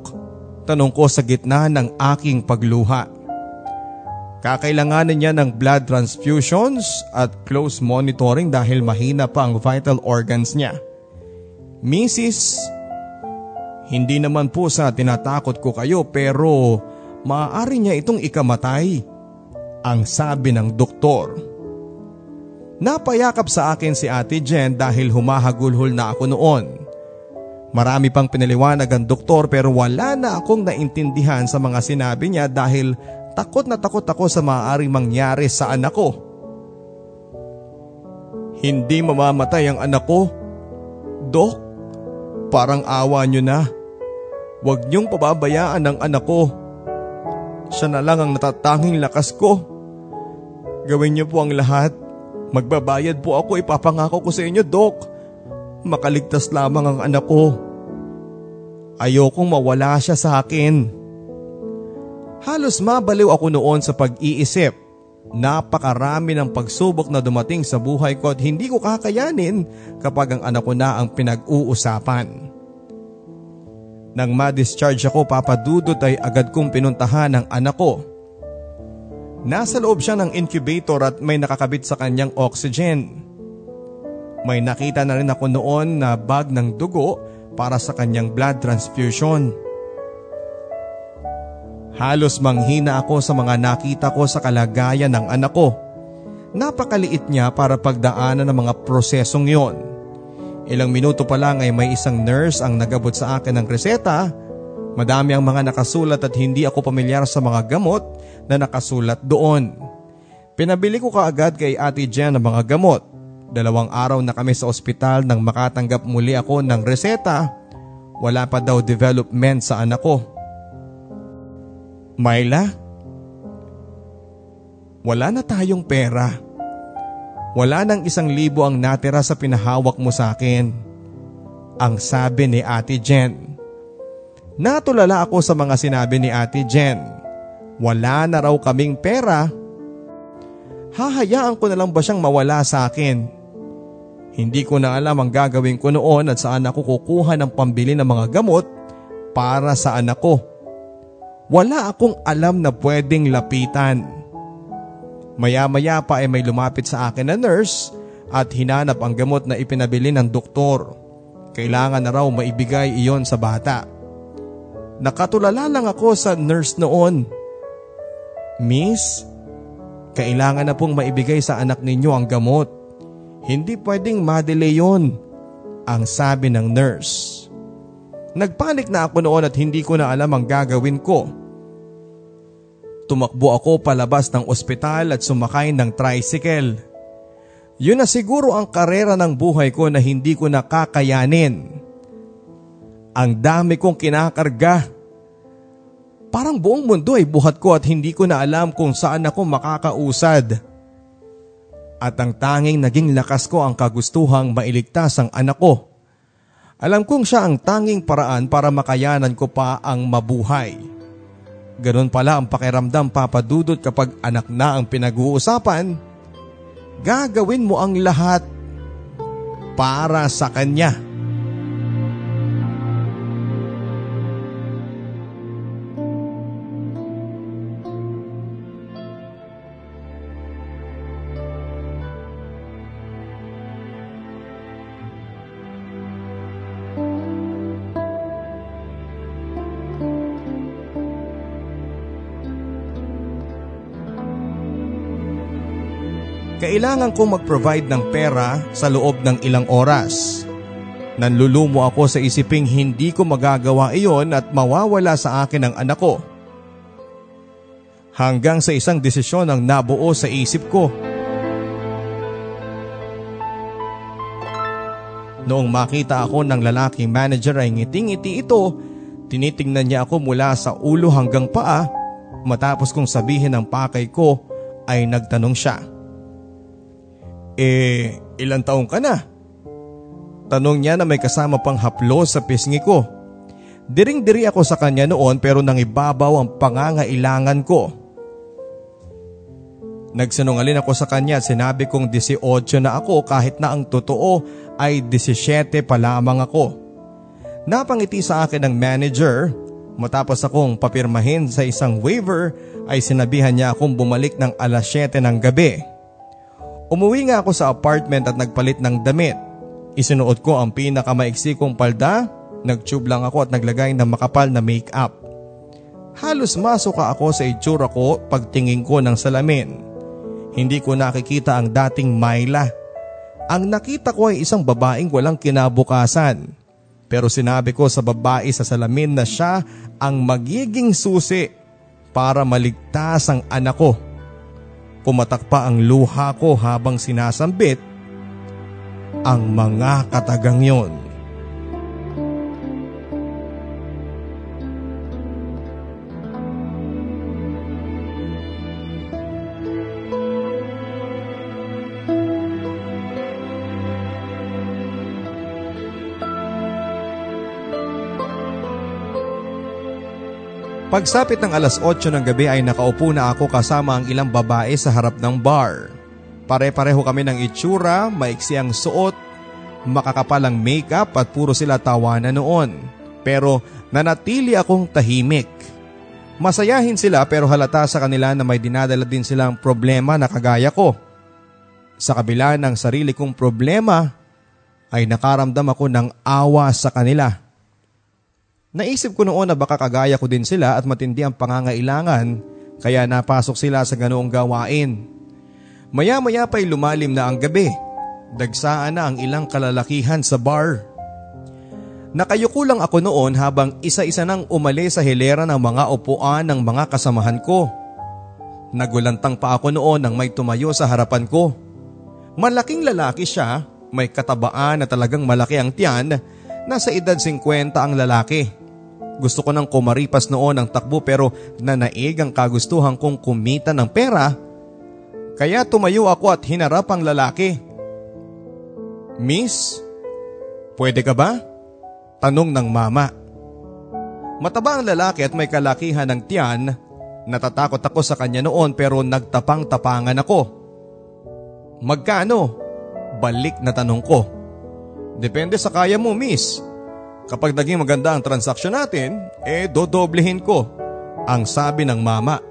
Tanong ko sa gitna ng aking pagluha. Kakailanganin niya ng blood transfusions at close monitoring dahil mahina pa ang vital organs niya. Mrs. Hindi naman po sa tinatakot ko kayo pero maaari niya itong ikamatay. Ang sabi ng doktor. Napayakap sa akin si Ate Jen dahil humahagulhol na ako noon. Marami pang pinaliwanag ang doktor pero wala na akong naintindihan sa mga sinabi niya dahil takot na takot ako sa maaaring mangyari sa anak ko. Hindi mamamatay ang anak ko. Dok, parang awa niyo na. Huwag niyong pababayaan ang anak ko. Siya na lang ang natatanging lakas ko. Gawin niyo po ang lahat. Magbabayad po ako ipapangako ko sa inyo, Dok. Makaligtas lamang ang anak ko. Ayokong mawala siya sa akin. Halos mabaliw ako noon sa pag-iisip. Napakarami ng pagsubok na dumating sa buhay ko at hindi ko kakayanin kapag ang anak ko na ang pinag-uusapan. Nang ma-discharge ako papadudot ay agad kong pinuntahan ang anak ko. Nasa loob siya ng incubator at may nakakabit sa kanyang oxygen. May nakita na rin ako noon na bag ng dugo para sa kanyang blood transfusion. Halos manghina ako sa mga nakita ko sa kalagayan ng anak ko. Napakaliit niya para pagdaanan ng mga prosesong yon. Ilang minuto pa lang ay may isang nurse ang nagabot sa akin ng reseta. Madami ang mga nakasulat at hindi ako pamilyar sa mga gamot na nakasulat doon. Pinabili ko kaagad kay Ate Jen ang mga gamot Dalawang araw na kami sa ospital nang makatanggap muli ako ng reseta. Wala pa daw development sa anak ko. Myla? Wala na tayong pera. Wala nang isang libo ang natira sa pinahawak mo sa akin. Ang sabi ni Ate Jen. Natulala ako sa mga sinabi ni Ate Jen. Wala na raw kaming pera. Hahayaan ko na lang ba siyang mawala sa akin? Hindi ko na alam ang gagawin ko noon at saan ako kukuha ng pambili ng mga gamot para sa anak ko. Wala akong alam na pwedeng lapitan. Maya-maya pa ay may lumapit sa akin na nurse at hinanap ang gamot na ipinabili ng doktor. Kailangan na raw maibigay iyon sa bata. Nakatulala lang ako sa nurse noon. Miss, kailangan na pong maibigay sa anak ninyo ang gamot. Hindi pwedeng madelay yon, ang sabi ng nurse. Nagpanik na ako noon at hindi ko na alam ang gagawin ko. Tumakbo ako palabas ng ospital at sumakay ng tricycle. Yun na siguro ang karera ng buhay ko na hindi ko nakakayanin. Ang dami kong kinakarga. Parang buong mundo ay buhat ko at hindi ko na alam kung saan ako makakausad at ang tanging naging lakas ko ang kagustuhang mailigtas ang anak ko. Alam kong siya ang tanging paraan para makayanan ko pa ang mabuhay. Ganon pala ang pakiramdam papadudot kapag anak na ang pinag-uusapan. Gagawin mo ang lahat para sa kanya. Kailangan kong mag-provide ng pera sa loob ng ilang oras. Nanlulumo ako sa isiping hindi ko magagawa iyon at mawawala sa akin ang anak ko. Hanggang sa isang desisyon ang nabuo sa isip ko. Noong makita ako ng lalaking manager ay ngiting-ngiti ito, tinitingnan niya ako mula sa ulo hanggang paa matapos kong sabihin ang pakay ko ay nagtanong siya. Eh, ilang taong ka na? Tanong niya na may kasama pang haplo sa pisngi ko. Diring-diri ako sa kanya noon pero nang ibabaw ang pangangailangan ko. Nagsinungalin ako sa kanya at sinabi kong 18 na ako kahit na ang totoo ay 17 pa lamang ako. Napangiti sa akin ng manager matapos akong papirmahin sa isang waiver ay sinabihan niya akong bumalik ng alas 7 ng gabi. Umuwi nga ako sa apartment at nagpalit ng damit. Isinuot ko ang pinakamaiksi kong palda, nagtube lang ako at naglagay ng makapal na make-up. Halos masuka ako sa itsura ko pagtingin ko ng salamin. Hindi ko nakikita ang dating Myla. Ang nakita ko ay isang babaeng walang kinabukasan. Pero sinabi ko sa babae sa salamin na siya ang magiging susi para maligtas ang anak ko. Pumatak pa ang luha ko habang sinasambit ang mga katagang yon. Pagsapit ng alas 8 ng gabi ay nakaupo na ako kasama ang ilang babae sa harap ng bar. Pare-pareho kami ng itsura, maiksi ang suot, makakapal ang makeup at puro sila tawanan noon. Pero nanatili akong tahimik. Masayahin sila pero halata sa kanila na may dinadala din silang problema na kagaya ko. Sa kabila ng sarili kong problema ay nakaramdam ako ng awa sa kanila. Naisip ko noon na baka kagaya ko din sila at matindi ang pangangailangan kaya napasok sila sa ganoong gawain. Maya-maya pa'y lumalim na ang gabi. Dagsaan na ang ilang kalalakihan sa bar. Nakayuko lang ako noon habang isa-isa nang umali sa hilera ng mga upuan ng mga kasamahan ko. Nagulantang pa ako noon nang may tumayo sa harapan ko. Malaking lalaki siya, may katabaan na talagang malaki ang tiyan, nasa edad 50 ang lalaki. Gusto ko nang kumaripas noon ang takbo pero nanaig ang kagustuhan kong kumita ng pera. Kaya tumayo ako at hinarap ang lalaki. Miss, pwede ka ba? Tanong ng mama. Mataba ang lalaki at may kalakihan ng tiyan. Natatakot ako sa kanya noon pero nagtapang-tapangan ako. Magkano? Balik na tanong ko. Depende sa kaya mo, miss. Kapag naging maganda ang transaksyon natin, eh dodoblehin ko, ang sabi ng mama.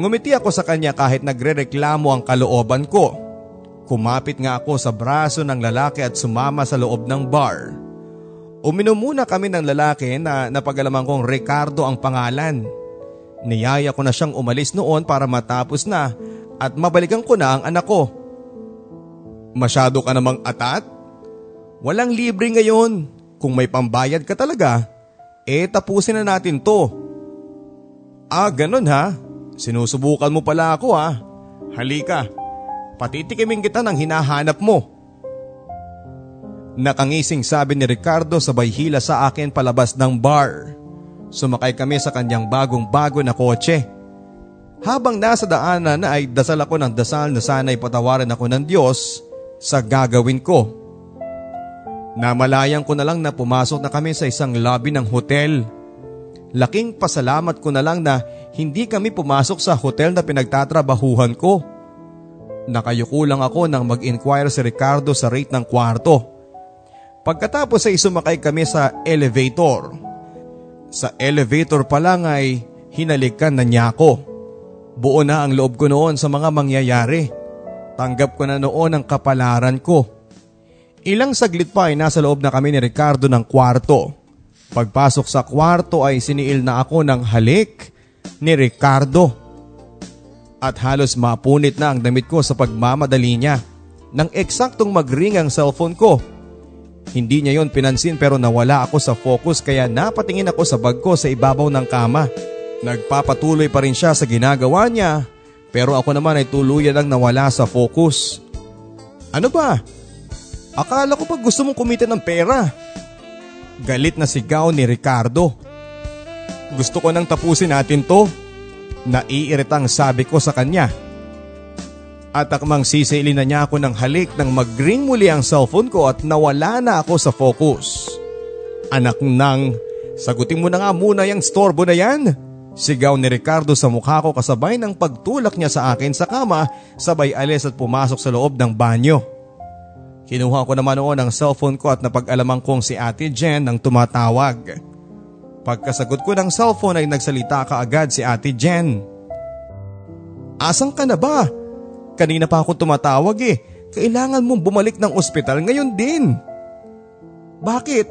Ngumiti ako sa kanya kahit nagrereklamo ang kalooban ko. Kumapit nga ako sa braso ng lalaki at sumama sa loob ng bar. Uminom muna kami ng lalaki na napagalaman kong Ricardo ang pangalan. Niyaya ko na siyang umalis noon para matapos na at mabalikan ko na ang anak ko. Masyado ka namang atat? Walang libre ngayon. Kung may pambayad ka talaga, eh tapusin na natin to. Ah, ganun ha. Sinusubukan mo pala ako ha. Halika, patitikimin kita ng hinahanap mo. Nakangising sabi ni Ricardo sabay hila sa akin palabas ng bar. Sumakay kami sa kanyang bagong bago na kotse. Habang nasa daanan na ay dasal ako ng dasal na sana'y patawarin ako ng Diyos sa gagawin ko. Namalayan ko na lang na pumasok na kami sa isang lobby ng hotel. Laking pasalamat ko na lang na hindi kami pumasok sa hotel na pinagtatrabahuhan ko. Nakayuko lang ako nang mag-inquire si Ricardo sa rate ng kwarto. Pagkatapos ay sumakay kami sa elevator. Sa elevator pa lang ay hinalikan na niya ako. Buo na ang loob ko noon sa mga mangyayari. Tanggap ko na noon ang kapalaran ko. Ilang saglit pa ay nasa loob na kami ni Ricardo ng kwarto. Pagpasok sa kwarto ay siniil na ako ng halik ni Ricardo. At halos mapunit na ang damit ko sa pagmamadali niya. Nang eksaktong magring ang cellphone ko. Hindi niya yon pinansin pero nawala ako sa focus kaya napatingin ako sa bag ko sa ibabaw ng kama. Nagpapatuloy pa rin siya sa ginagawa niya pero ako naman ay tuluyan lang nawala sa focus. Ano ba? Akala ko pa gusto mong kumita ng pera. Galit na sigaw ni Ricardo. Gusto ko nang tapusin natin to. Naiiritang sabi ko sa kanya. At akmang sisilin na niya ako ng halik nang mag-ring muli ang cellphone ko at nawala na ako sa focus. Anak nang, sagutin mo na nga muna yung storbo na yan. Sigaw ni Ricardo sa mukha ko kasabay ng pagtulak niya sa akin sa kama sabay alis at pumasok sa loob ng banyo. Kinuha ko naman noon ang cellphone ko at napag-alaman kong si Ate Jen ang tumatawag. Pagkasagot ko ng cellphone ay nagsalita kaagad si Ate Jen. Asang ka na ba? Kanina pa ako tumatawag eh. Kailangan mong bumalik ng ospital ngayon din. Bakit?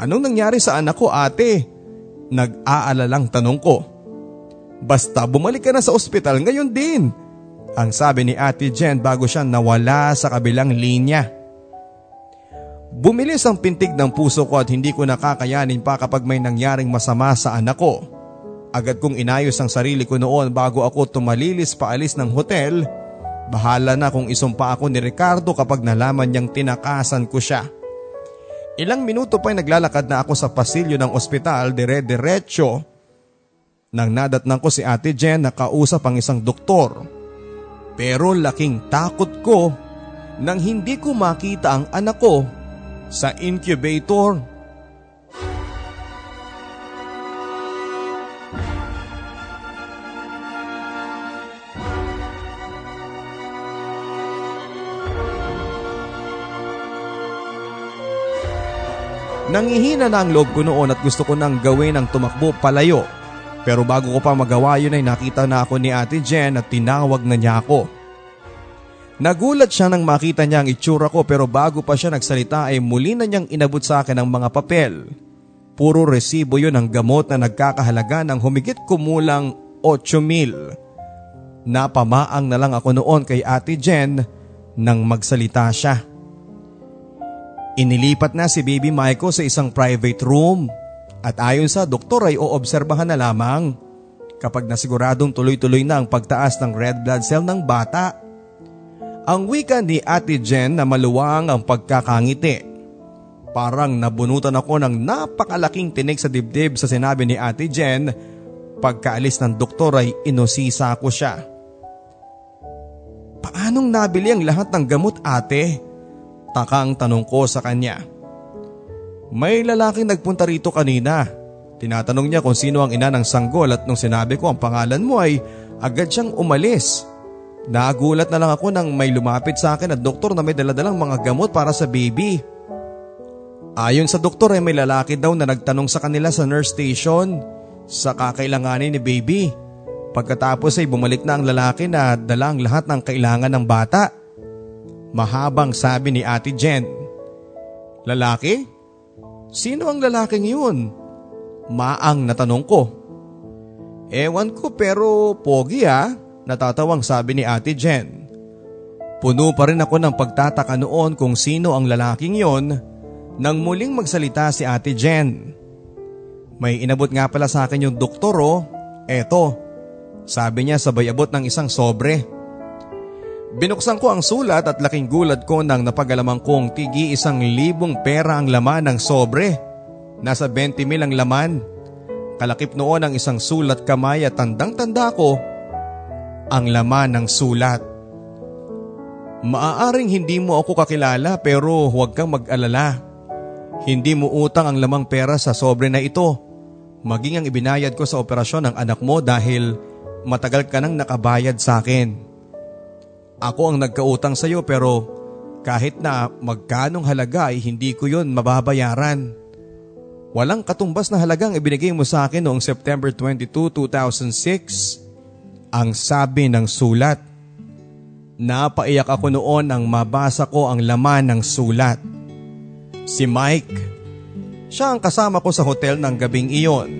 Anong nangyari sa anak ko ate? Nag-aalalang tanong ko. Basta bumalik ka na sa ospital ngayon din. Ang sabi ni Ate Jen bago siya nawala sa kabilang linya. Bumilis ang pintig ng puso ko at hindi ko nakakayanin pa kapag may nangyaring masama sa anak ko. Agad kong inayos ang sarili ko noon bago ako tumalilis paalis ng hotel. Bahala na kung isumpa ako ni Ricardo kapag nalaman niyang tinakasan ko siya. Ilang minuto pa'y naglalakad na ako sa pasilyo ng ospital dire-diretso. Nang nadatnang ko si Ate Jen na kausap ang isang doktor. Pero laking takot ko nang hindi ko makita ang anak ko sa incubator. Nangihina na ang loob ko noon at gusto ko nang gawin ang tumakbo palayo. Pero bago ko pa magawa yun ay nakita na ako ni Ate Jen at tinawag na niya ako. Nagulat siya nang makita niya ang itsura ko pero bago pa siya nagsalita ay muli na niyang inabot sa akin ang mga papel. Puro resibo yun ng gamot na nagkakahalaga ng humigit kumulang 8 mil. Napamaang na lang ako noon kay Ate Jen nang magsalita siya. Inilipat na si Baby Maiko sa isang private room at ayon sa doktor ay oobserbahan na lamang kapag nasiguradong tuloy-tuloy na ang pagtaas ng red blood cell ng bata. Ang wika ni Ate Jen na maluwang ang pagkakangiti. Parang nabunutan ako ng napakalaking tinig sa dibdib sa sinabi ni Ate Jen. Pagkaalis ng doktor ay inosisa ko siya. Paanong nabili ang lahat ng gamot ate? Takang tanong ko sa kanya. May lalaking nagpunta rito kanina. Tinatanong niya kung sino ang ina ng sanggol at nung sinabi ko ang pangalan mo ay agad siyang umalis. Nagulat na lang ako nang may lumapit sa akin at doktor na may daladalang mga gamot para sa baby. Ayon sa doktor ay may lalaki daw na nagtanong sa kanila sa nurse station sa kakailanganin ni baby. Pagkatapos ay bumalik na ang lalaki na dala ang lahat ng kailangan ng bata. Mahabang sabi ni Ate Jen. Lalaki? Sino ang lalaking yun? Maang natanong ko. Ewan ko pero pogi ah. Natatawang sabi ni Ate Jen. Puno pa rin ako ng pagtataka noon kung sino ang lalaking yon nang muling magsalita si Ate Jen. May inabot nga pala sa akin yung doktor oh. Eto, sabi niya sabay abot ng isang sobre. Binuksan ko ang sulat at laking gulat ko nang napagalaman kong tigi isang libong pera ang laman ng sobre. Nasa 20 mil ang laman. Kalakip noon ang isang sulat kamay at tandang-tanda ko ang laman ng sulat. Maaaring hindi mo ako kakilala pero huwag kang mag-alala. Hindi mo utang ang lamang pera sa sobre na ito. Maging ang ibinayad ko sa operasyon ng anak mo dahil matagal ka nang nakabayad sa akin. Ako ang nagkautang sa iyo pero kahit na magkanong halaga ay hindi ko yon mababayaran. Walang katumbas na halagang ibinigay mo sa akin noong September 22, 2006. Ang sabi ng sulat. Napaiyak ako noon nang mabasa ko ang laman ng sulat. Si Mike. Siya ang kasama ko sa hotel ng gabing iyon.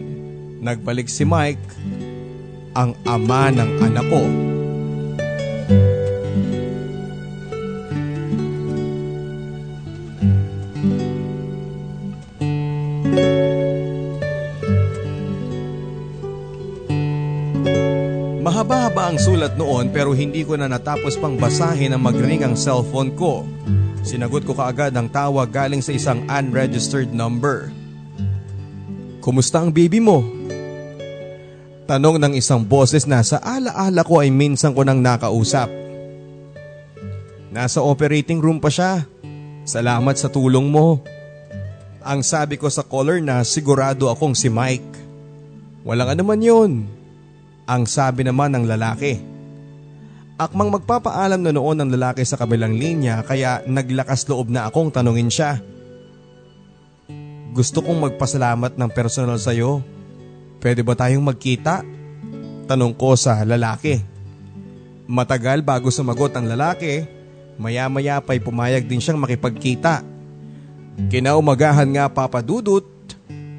Nagbalik si Mike, ang ama ng anak ko. Ang sulat noon pero hindi ko na natapos pang basahin ang magring ang cellphone ko. Sinagot ko kaagad ang tawag galing sa isang unregistered number. Kumusta ang baby mo? Tanong ng isang boses na sa alaala ko ay minsan ko nang nakausap. Nasa operating room pa siya. Salamat sa tulong mo. Ang sabi ko sa caller na sigurado akong si Mike. Walang anuman yun. Ang sabi naman ng lalaki. Akmang magpapaalam na noon ng lalaki sa kabilang linya kaya naglakas loob na akong tanungin siya. Gusto kong magpasalamat ng personal sa iyo. Pwede ba tayong magkita? Tanong ko sa lalaki. Matagal bago sumagot ang lalaki, maya-maya pa'y pumayag din siyang makipagkita. Kinaumagahan nga papadudot,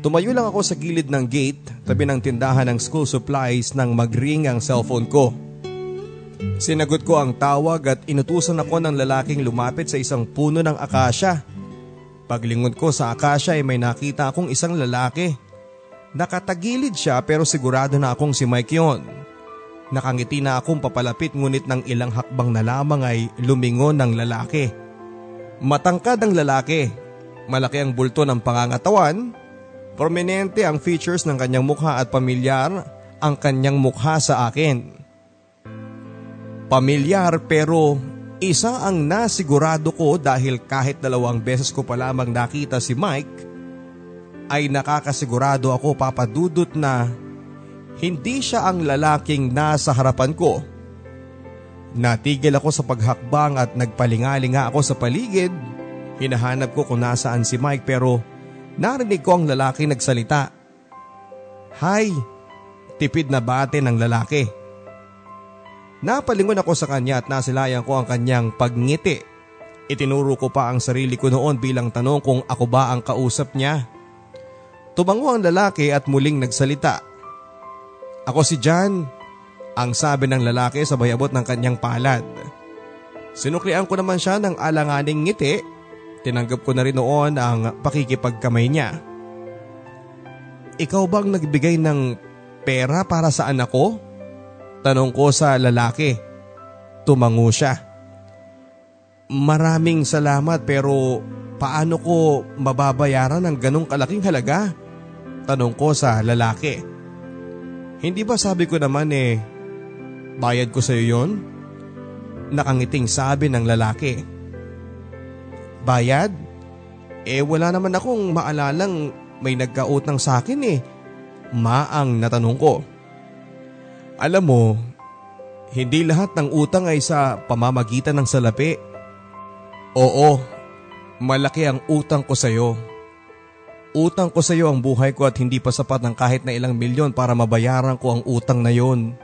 tumayo lang ako sa gilid ng gate tabi ng tindahan ng school supplies nang magring ang cellphone ko. Sinagot ko ang tawag at inutusan ako ng lalaking lumapit sa isang puno ng akasya. Paglingon ko sa akasya ay may nakita akong isang lalaki. Nakatagilid siya pero sigurado na akong si Mike yon. Nakangiti na akong papalapit ngunit ng ilang hakbang na lamang ay lumingon ng lalaki. Matangkad ang lalaki. Malaki ang bulto ng pangangatawan. Prominente ang features ng kanyang mukha at pamilyar ang kanyang mukha sa akin. Pamilyar pero isa ang nasigurado ko dahil kahit dalawang beses ko pa lamang nakita si Mike ay nakakasigurado ako papadudot na hindi siya ang lalaking nasa harapan ko. Natigil ako sa paghakbang at nagpalingalinga ako sa paligid. Hinahanap ko kung nasaan si Mike pero narinig ko ang lalaki nagsalita. Hi! Tipid na bate ng lalaki. Napalingon ako sa kanya at nasilayan ko ang kanyang pagngiti. Itinuro ko pa ang sarili ko noon bilang tanong kung ako ba ang kausap niya. Tumango ang lalaki at muling nagsalita. Ako si John, ang sabi ng lalaki sa bayabot ng kanyang palad. Sinuklian ko naman siya ng alanganing ngiti. Tinanggap ko na rin noon ang pakikipagkamay niya. Ikaw bang nagbigay ng pera para sa anak ko? Tanong ko sa lalaki. Tumango siya. Maraming salamat pero paano ko mababayaran ng ganong kalaking halaga? Tanong ko sa lalaki. Hindi ba sabi ko naman eh, bayad ko sa iyo yon? Nakangiting sabi ng lalaki. Bayad? Eh wala naman akong maalalang may nagkautang sa akin eh. Maang natanong ko. Alam mo, hindi lahat ng utang ay sa pamamagitan ng salapi. Oo, malaki ang utang ko sa iyo. Utang ko sa iyo ang buhay ko at hindi pa sapat ng kahit na ilang milyon para mabayaran ko ang utang na yon.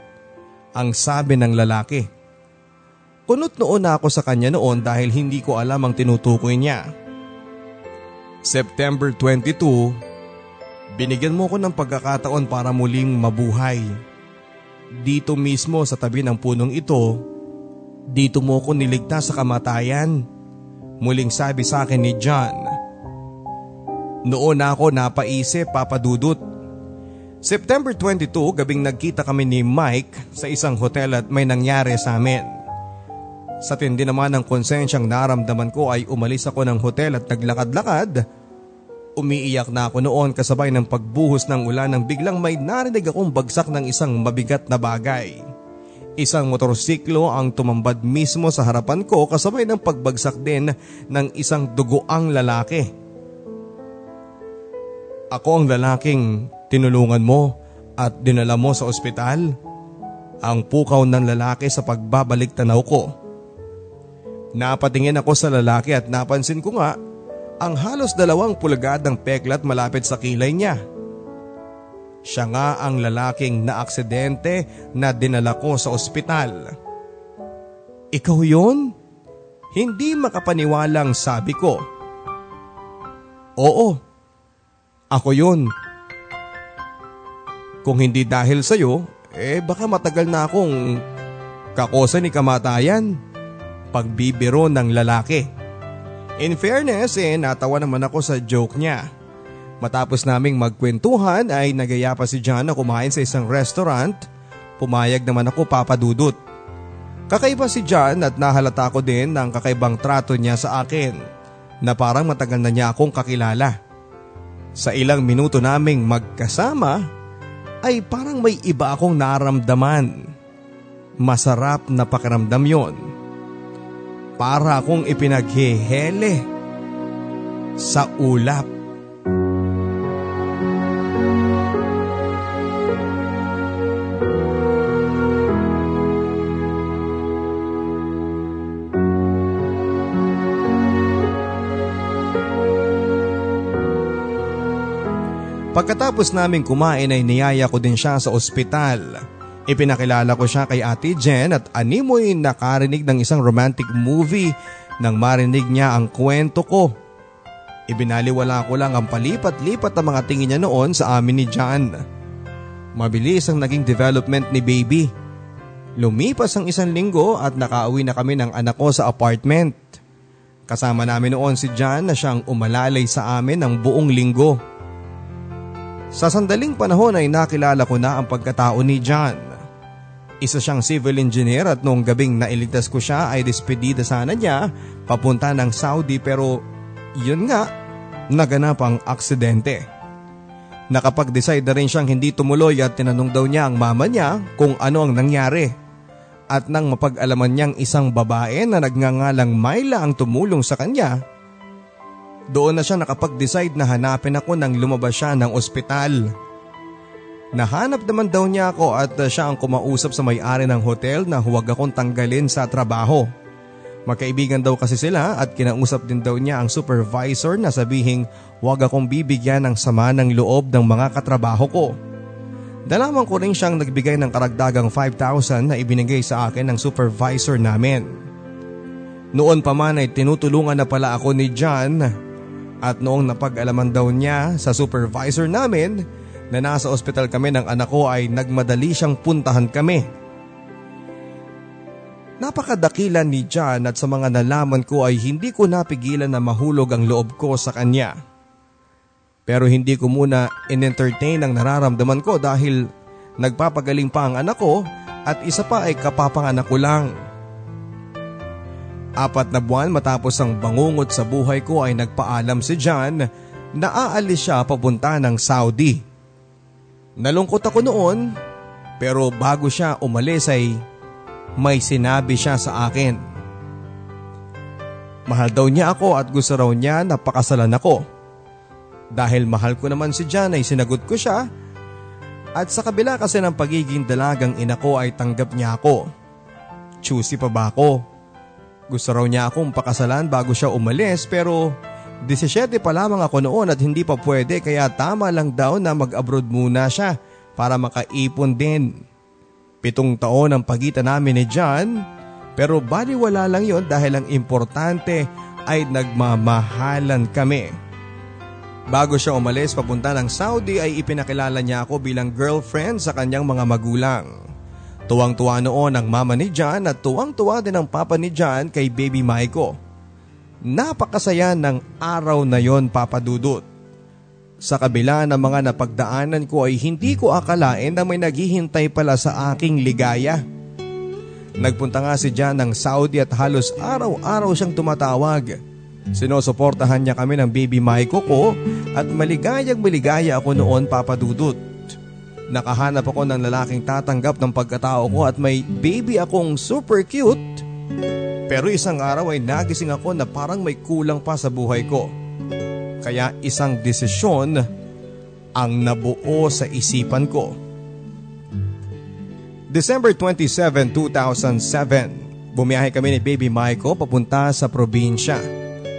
Ang sabi ng lalaki. Kunot noon na ako sa kanya noon dahil hindi ko alam ang tinutukoy niya. September 22, binigyan mo ko ng pagkakataon para muling mabuhay. Dito mismo sa tabi ng punong ito, dito mo ko niligtas sa kamatayan. Muling sabi sa akin ni John. Noon ako napaisip papadudot. September 22, gabing nagkita kami ni Mike sa isang hotel at may nangyari sa amin. Sa tindi naman ng konsensyang naramdaman ko ay umalis ako ng hotel at naglakad-lakad Umiiyak na ako noon kasabay ng pagbuhos ng ulan nang biglang may narinig akong bagsak ng isang mabigat na bagay. Isang motorsiklo ang tumambad mismo sa harapan ko kasabay ng pagbagsak din ng isang dugoang lalaki. Ako ang lalaking Tinulungan mo at dinala mo sa ospital ang pukaw ng lalaki sa pagbabalik tanaw ko. Napatingin ako sa lalaki at napansin ko nga ang halos dalawang pulgadang peklat malapit sa kilay niya. Siya nga ang lalaking naaksidente na dinala ko sa ospital. Ikaw yon? Hindi makapaniwalang sabi ko. Oo, ako yun. Kung hindi dahil sa'yo, eh baka matagal na akong kakosa ni kamatayan. Pagbibiro ng lalaki. In fairness eh natawa naman ako sa joke niya. Matapos naming magkwentuhan ay nagaya pa si John na kumain sa isang restaurant. Pumayag naman ako papadudot. Kakaiba si John at nahalata ko din ng kakaibang trato niya sa akin na parang matagal na niya akong kakilala. Sa ilang minuto naming magkasama ay parang may iba akong naramdaman. Masarap na pakiramdam yon. Para akong ipinaghehele sa ulap. Pagkatapos naming kumain ay niyaya ko din siya sa ospital. Ipinakilala ko siya kay Ate Jen at animoy nakarinig ng isang romantic movie nang marinig niya ang kwento ko. Ibinaliwala ko lang ang palipat-lipat na mga tingin niya noon sa amin ni John. Mabilis ang naging development ni baby. Lumipas ang isang linggo at nakauwi na kami ng anak ko sa apartment. Kasama namin noon si John na siyang umalalay sa amin ng buong linggo. Sa sandaling panahon ay nakilala ko na ang pagkatao ni John. Isa siyang civil engineer at noong gabing nailigtas ko siya ay despedida sana niya papunta ng Saudi pero yun nga, naganap ang aksidente. Nakapag-decide na rin siyang hindi tumuloy at tinanong daw niya ang mama niya kung ano ang nangyari. At nang mapag-alaman niyang isang babae na nagngangalang Myla ang tumulong sa kanya, doon na siya nakapag-decide na hanapin ako nang lumabas siya ng ospital. Nahanap naman daw niya ako at siya ang kumausap sa may-ari ng hotel na huwag akong tanggalin sa trabaho. Magkaibigan daw kasi sila at kinausap din daw niya ang supervisor na sabihing huwag akong bibigyan ng sama ng loob ng mga katrabaho ko. Dalaman ko rin siyang nagbigay ng karagdagang 5,000 na ibinigay sa akin ng supervisor namin. Noon pa man ay tinutulungan na pala ako ni John at noong napag-alaman daw niya sa supervisor namin na nasa ospital kami ng anak ko ay nagmadali siyang puntahan kami. Napakadakila ni John at sa mga nalaman ko ay hindi ko napigilan na mahulog ang loob ko sa kanya. Pero hindi ko muna in-entertain ang nararamdaman ko dahil nagpapagaling pa ang anak ko at isa pa ay kapapanganak ko lang. Apat na buwan matapos ang bangungot sa buhay ko ay nagpaalam si John na aalis siya papunta ng Saudi. Nalungkot ako noon pero bago siya umalis ay may sinabi siya sa akin. Mahal daw niya ako at gusto raw niya na pakasalan ako. Dahil mahal ko naman si John ay sinagot ko siya at sa kabila kasi ng pagiging dalagang ina ko ay tanggap niya ako. Choosy pa ba ako? Gusto raw niya akong pakasalan bago siya umalis pero 17 pa lamang ako noon at hindi pa pwede kaya tama lang daw na mag-abroad muna siya para makaipon din. Pitong taon ang pagitan namin ni John pero baliwala lang yon dahil ang importante ay nagmamahalan kami. Bago siya umalis papunta ng Saudi ay ipinakilala niya ako bilang girlfriend sa kanyang mga magulang. Tuwang-tuwa noon ang mama ni John at tuwang-tuwa din ang papa ni John kay baby Maiko. Napakasaya ng araw na yon papadudot. Sa kabila ng mga napagdaanan ko ay hindi ko akalain na may naghihintay pala sa aking ligaya. Nagpunta nga si John ng Saudi at halos araw-araw siyang tumatawag. Sinusuportahan niya kami ng baby Maiko ko at maligayang maligaya ako noon papadudot. Nakahanap ako ng lalaking tatanggap ng pagkatao ko at may baby akong super cute. Pero isang araw ay nagising ako na parang may kulang pa sa buhay ko. Kaya isang desisyon ang nabuo sa isipan ko. December 27, 2007, bumiyahe kami ni Baby Maiko papunta sa probinsya.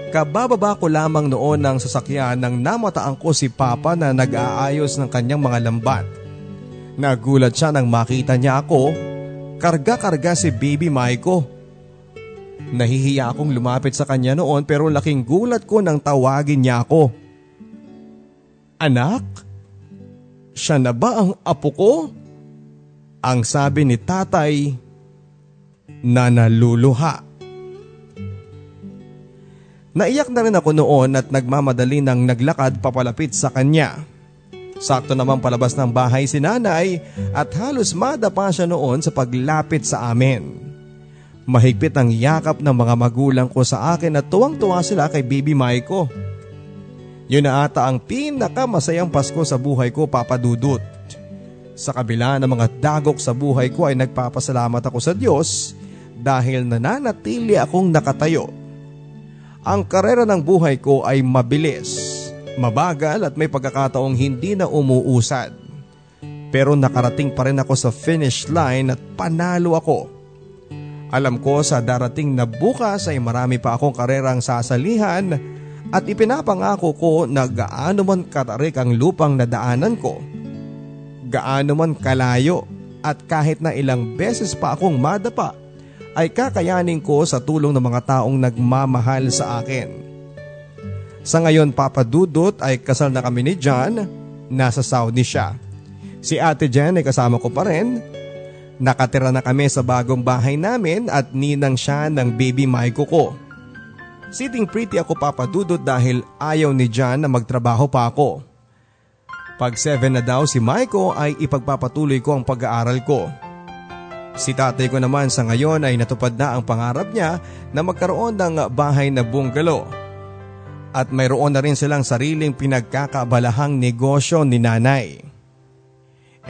Kabababa ko lamang noon ng sasakyan nang namataan ko si Papa na nag-aayos ng kanyang mga lambat. Nagulat siya nang makita niya ako, karga-karga si Baby Maiko. Nahihiya akong lumapit sa kanya noon pero laking gulat ko nang tawagin niya ako. Anak? Siya na ba ang apo ko? Ang sabi ni tatay na naluluha. Naiyak na rin ako noon at nagmamadali ng naglakad papalapit sa kanya. Sakto naman palabas ng bahay si nanay at halos madapa siya noon sa paglapit sa amin. Mahigpit ang yakap ng mga magulang ko sa akin at tuwang-tuwa sila kay baby Maiko. Yun na ata ang pinakamasayang Pasko sa buhay ko papadudot. Sa kabila ng mga dagok sa buhay ko ay nagpapasalamat ako sa Diyos dahil nananatili akong nakatayo. Ang karera ng buhay ko ay mabilis, mabagal at may pagkakataong hindi na umuusad. Pero nakarating pa rin ako sa finish line at panalo ako. Alam ko sa darating na bukas ay marami pa akong karerang sasalihan at ipinapangako ko na gaano man katarik ang lupang nadaanan ko gaano man kalayo at kahit na ilang beses pa akong madapa ay kakayanin ko sa tulong ng mga taong nagmamahal sa akin. Sa ngayon papadudot ay kasal na kami ni John, nasa Saudi siya. Si ate Jen ay kasama ko pa rin. Nakatira na kami sa bagong bahay namin at ninang siya ng baby Maiko ko. Sitting pretty ako papadudot dahil ayaw ni John na magtrabaho pa ako. Pag 7 na daw si Maiko ay ipagpapatuloy ko ang pag-aaral ko. Si tatay ko naman sa ngayon ay natupad na ang pangarap niya na magkaroon ng bahay na bungalow. At mayroon na rin silang sariling pinagkakabalahang negosyo ni nanay.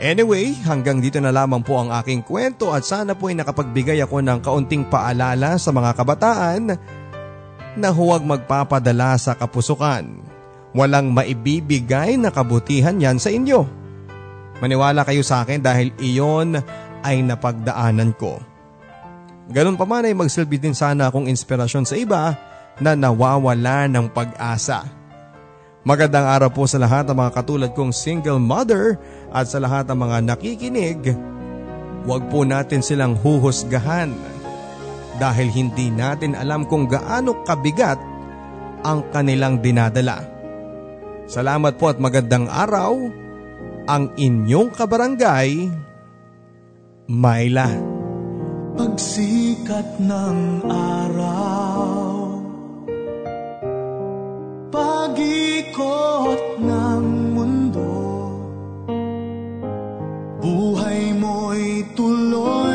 Anyway, hanggang dito na lamang po ang aking kwento at sana po ay nakapagbigay ako ng kaunting paalala sa mga kabataan na huwag magpapadala sa kapusukan Walang maibibigay na kabutihan yan sa inyo. Maniwala kayo sa akin dahil iyon ay napagdaanan ko. Ganun pa man ay magsilbi din sana akong inspirasyon sa iba na nawawala ng pag-asa. Magandang araw po sa lahat ng mga katulad kong single mother at sa lahat ng mga nakikinig. Huwag po natin silang huhusgahan dahil hindi natin alam kung gaano kabigat ang kanilang dinadala. Salamat po at magandang araw. Ang inyong kabarangay, Myla. Pagsikat ng araw Pagikot ng mundo. Buhay mo'y tuloy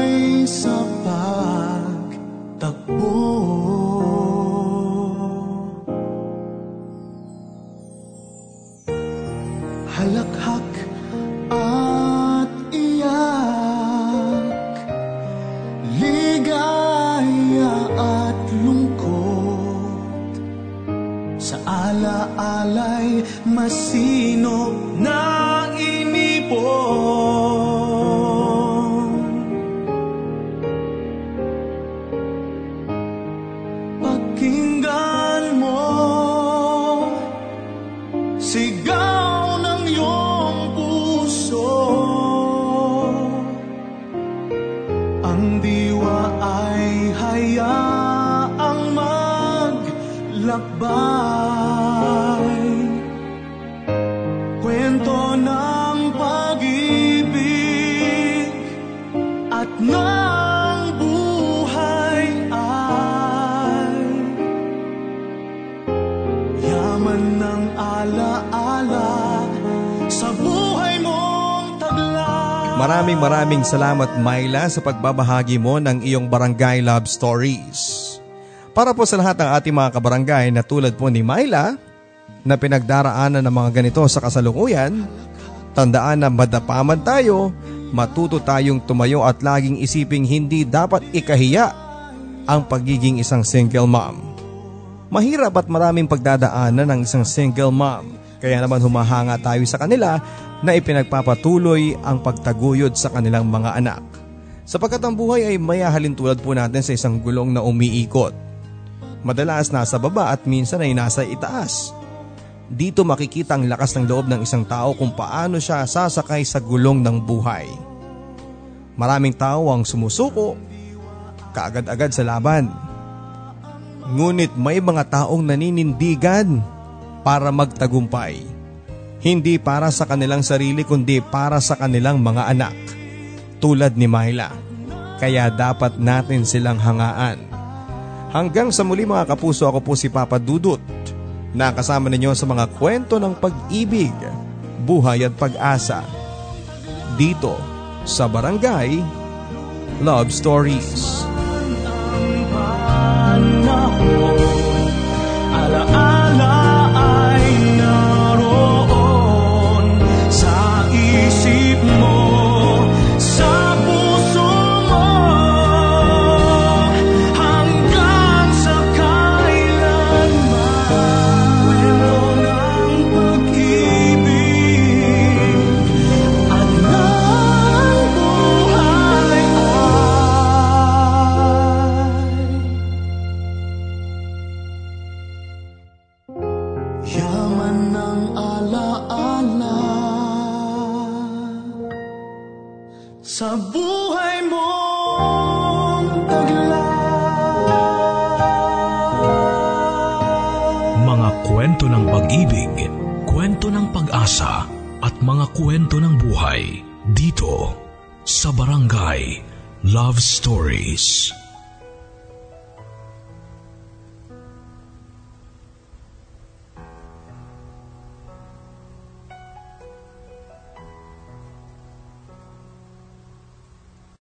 alaalay masinop na inipon. Pakinggan mo Sigaw ng iyong puso. Ang diwa ay hayaang maglakbay Maraming maraming salamat Myla sa pagbabahagi mo ng iyong barangay love stories. Para po sa lahat ng ating mga kabarangay na tulad po ni Myla na pinagdaraanan ng mga ganito sa kasalukuyan, tandaan na madapaman tayo, matuto tayong tumayo at laging isiping hindi dapat ikahiya ang pagiging isang single mom. Mahirap at maraming pagdadaanan ng isang single mom Kaya naman humahanga tayo sa kanila na ipinagpapatuloy ang pagtaguyod sa kanilang mga anak. Sapagkat ang buhay ay mayahalin tulad po natin sa isang gulong na umiikot. Madalas nasa baba at minsan ay nasa itaas. Dito makikita ang lakas ng loob ng isang tao kung paano siya sasakay sa gulong ng buhay. Maraming tao ang sumusuko, kaagad-agad sa laban. Ngunit may mga taong naninindigan para magtagumpay. Hindi para sa kanilang sarili kundi para sa kanilang mga anak. Tulad ni Myla. Kaya dapat natin silang hangaan. Hanggang sa muli mga kapuso ako po si Papa Dudut na kasama ninyo sa mga kwento ng pag-ibig, buhay at pag-asa. Dito sa Barangay Love Stories. Alaala mga kwento ng buhay dito sa Barangay Love Stories.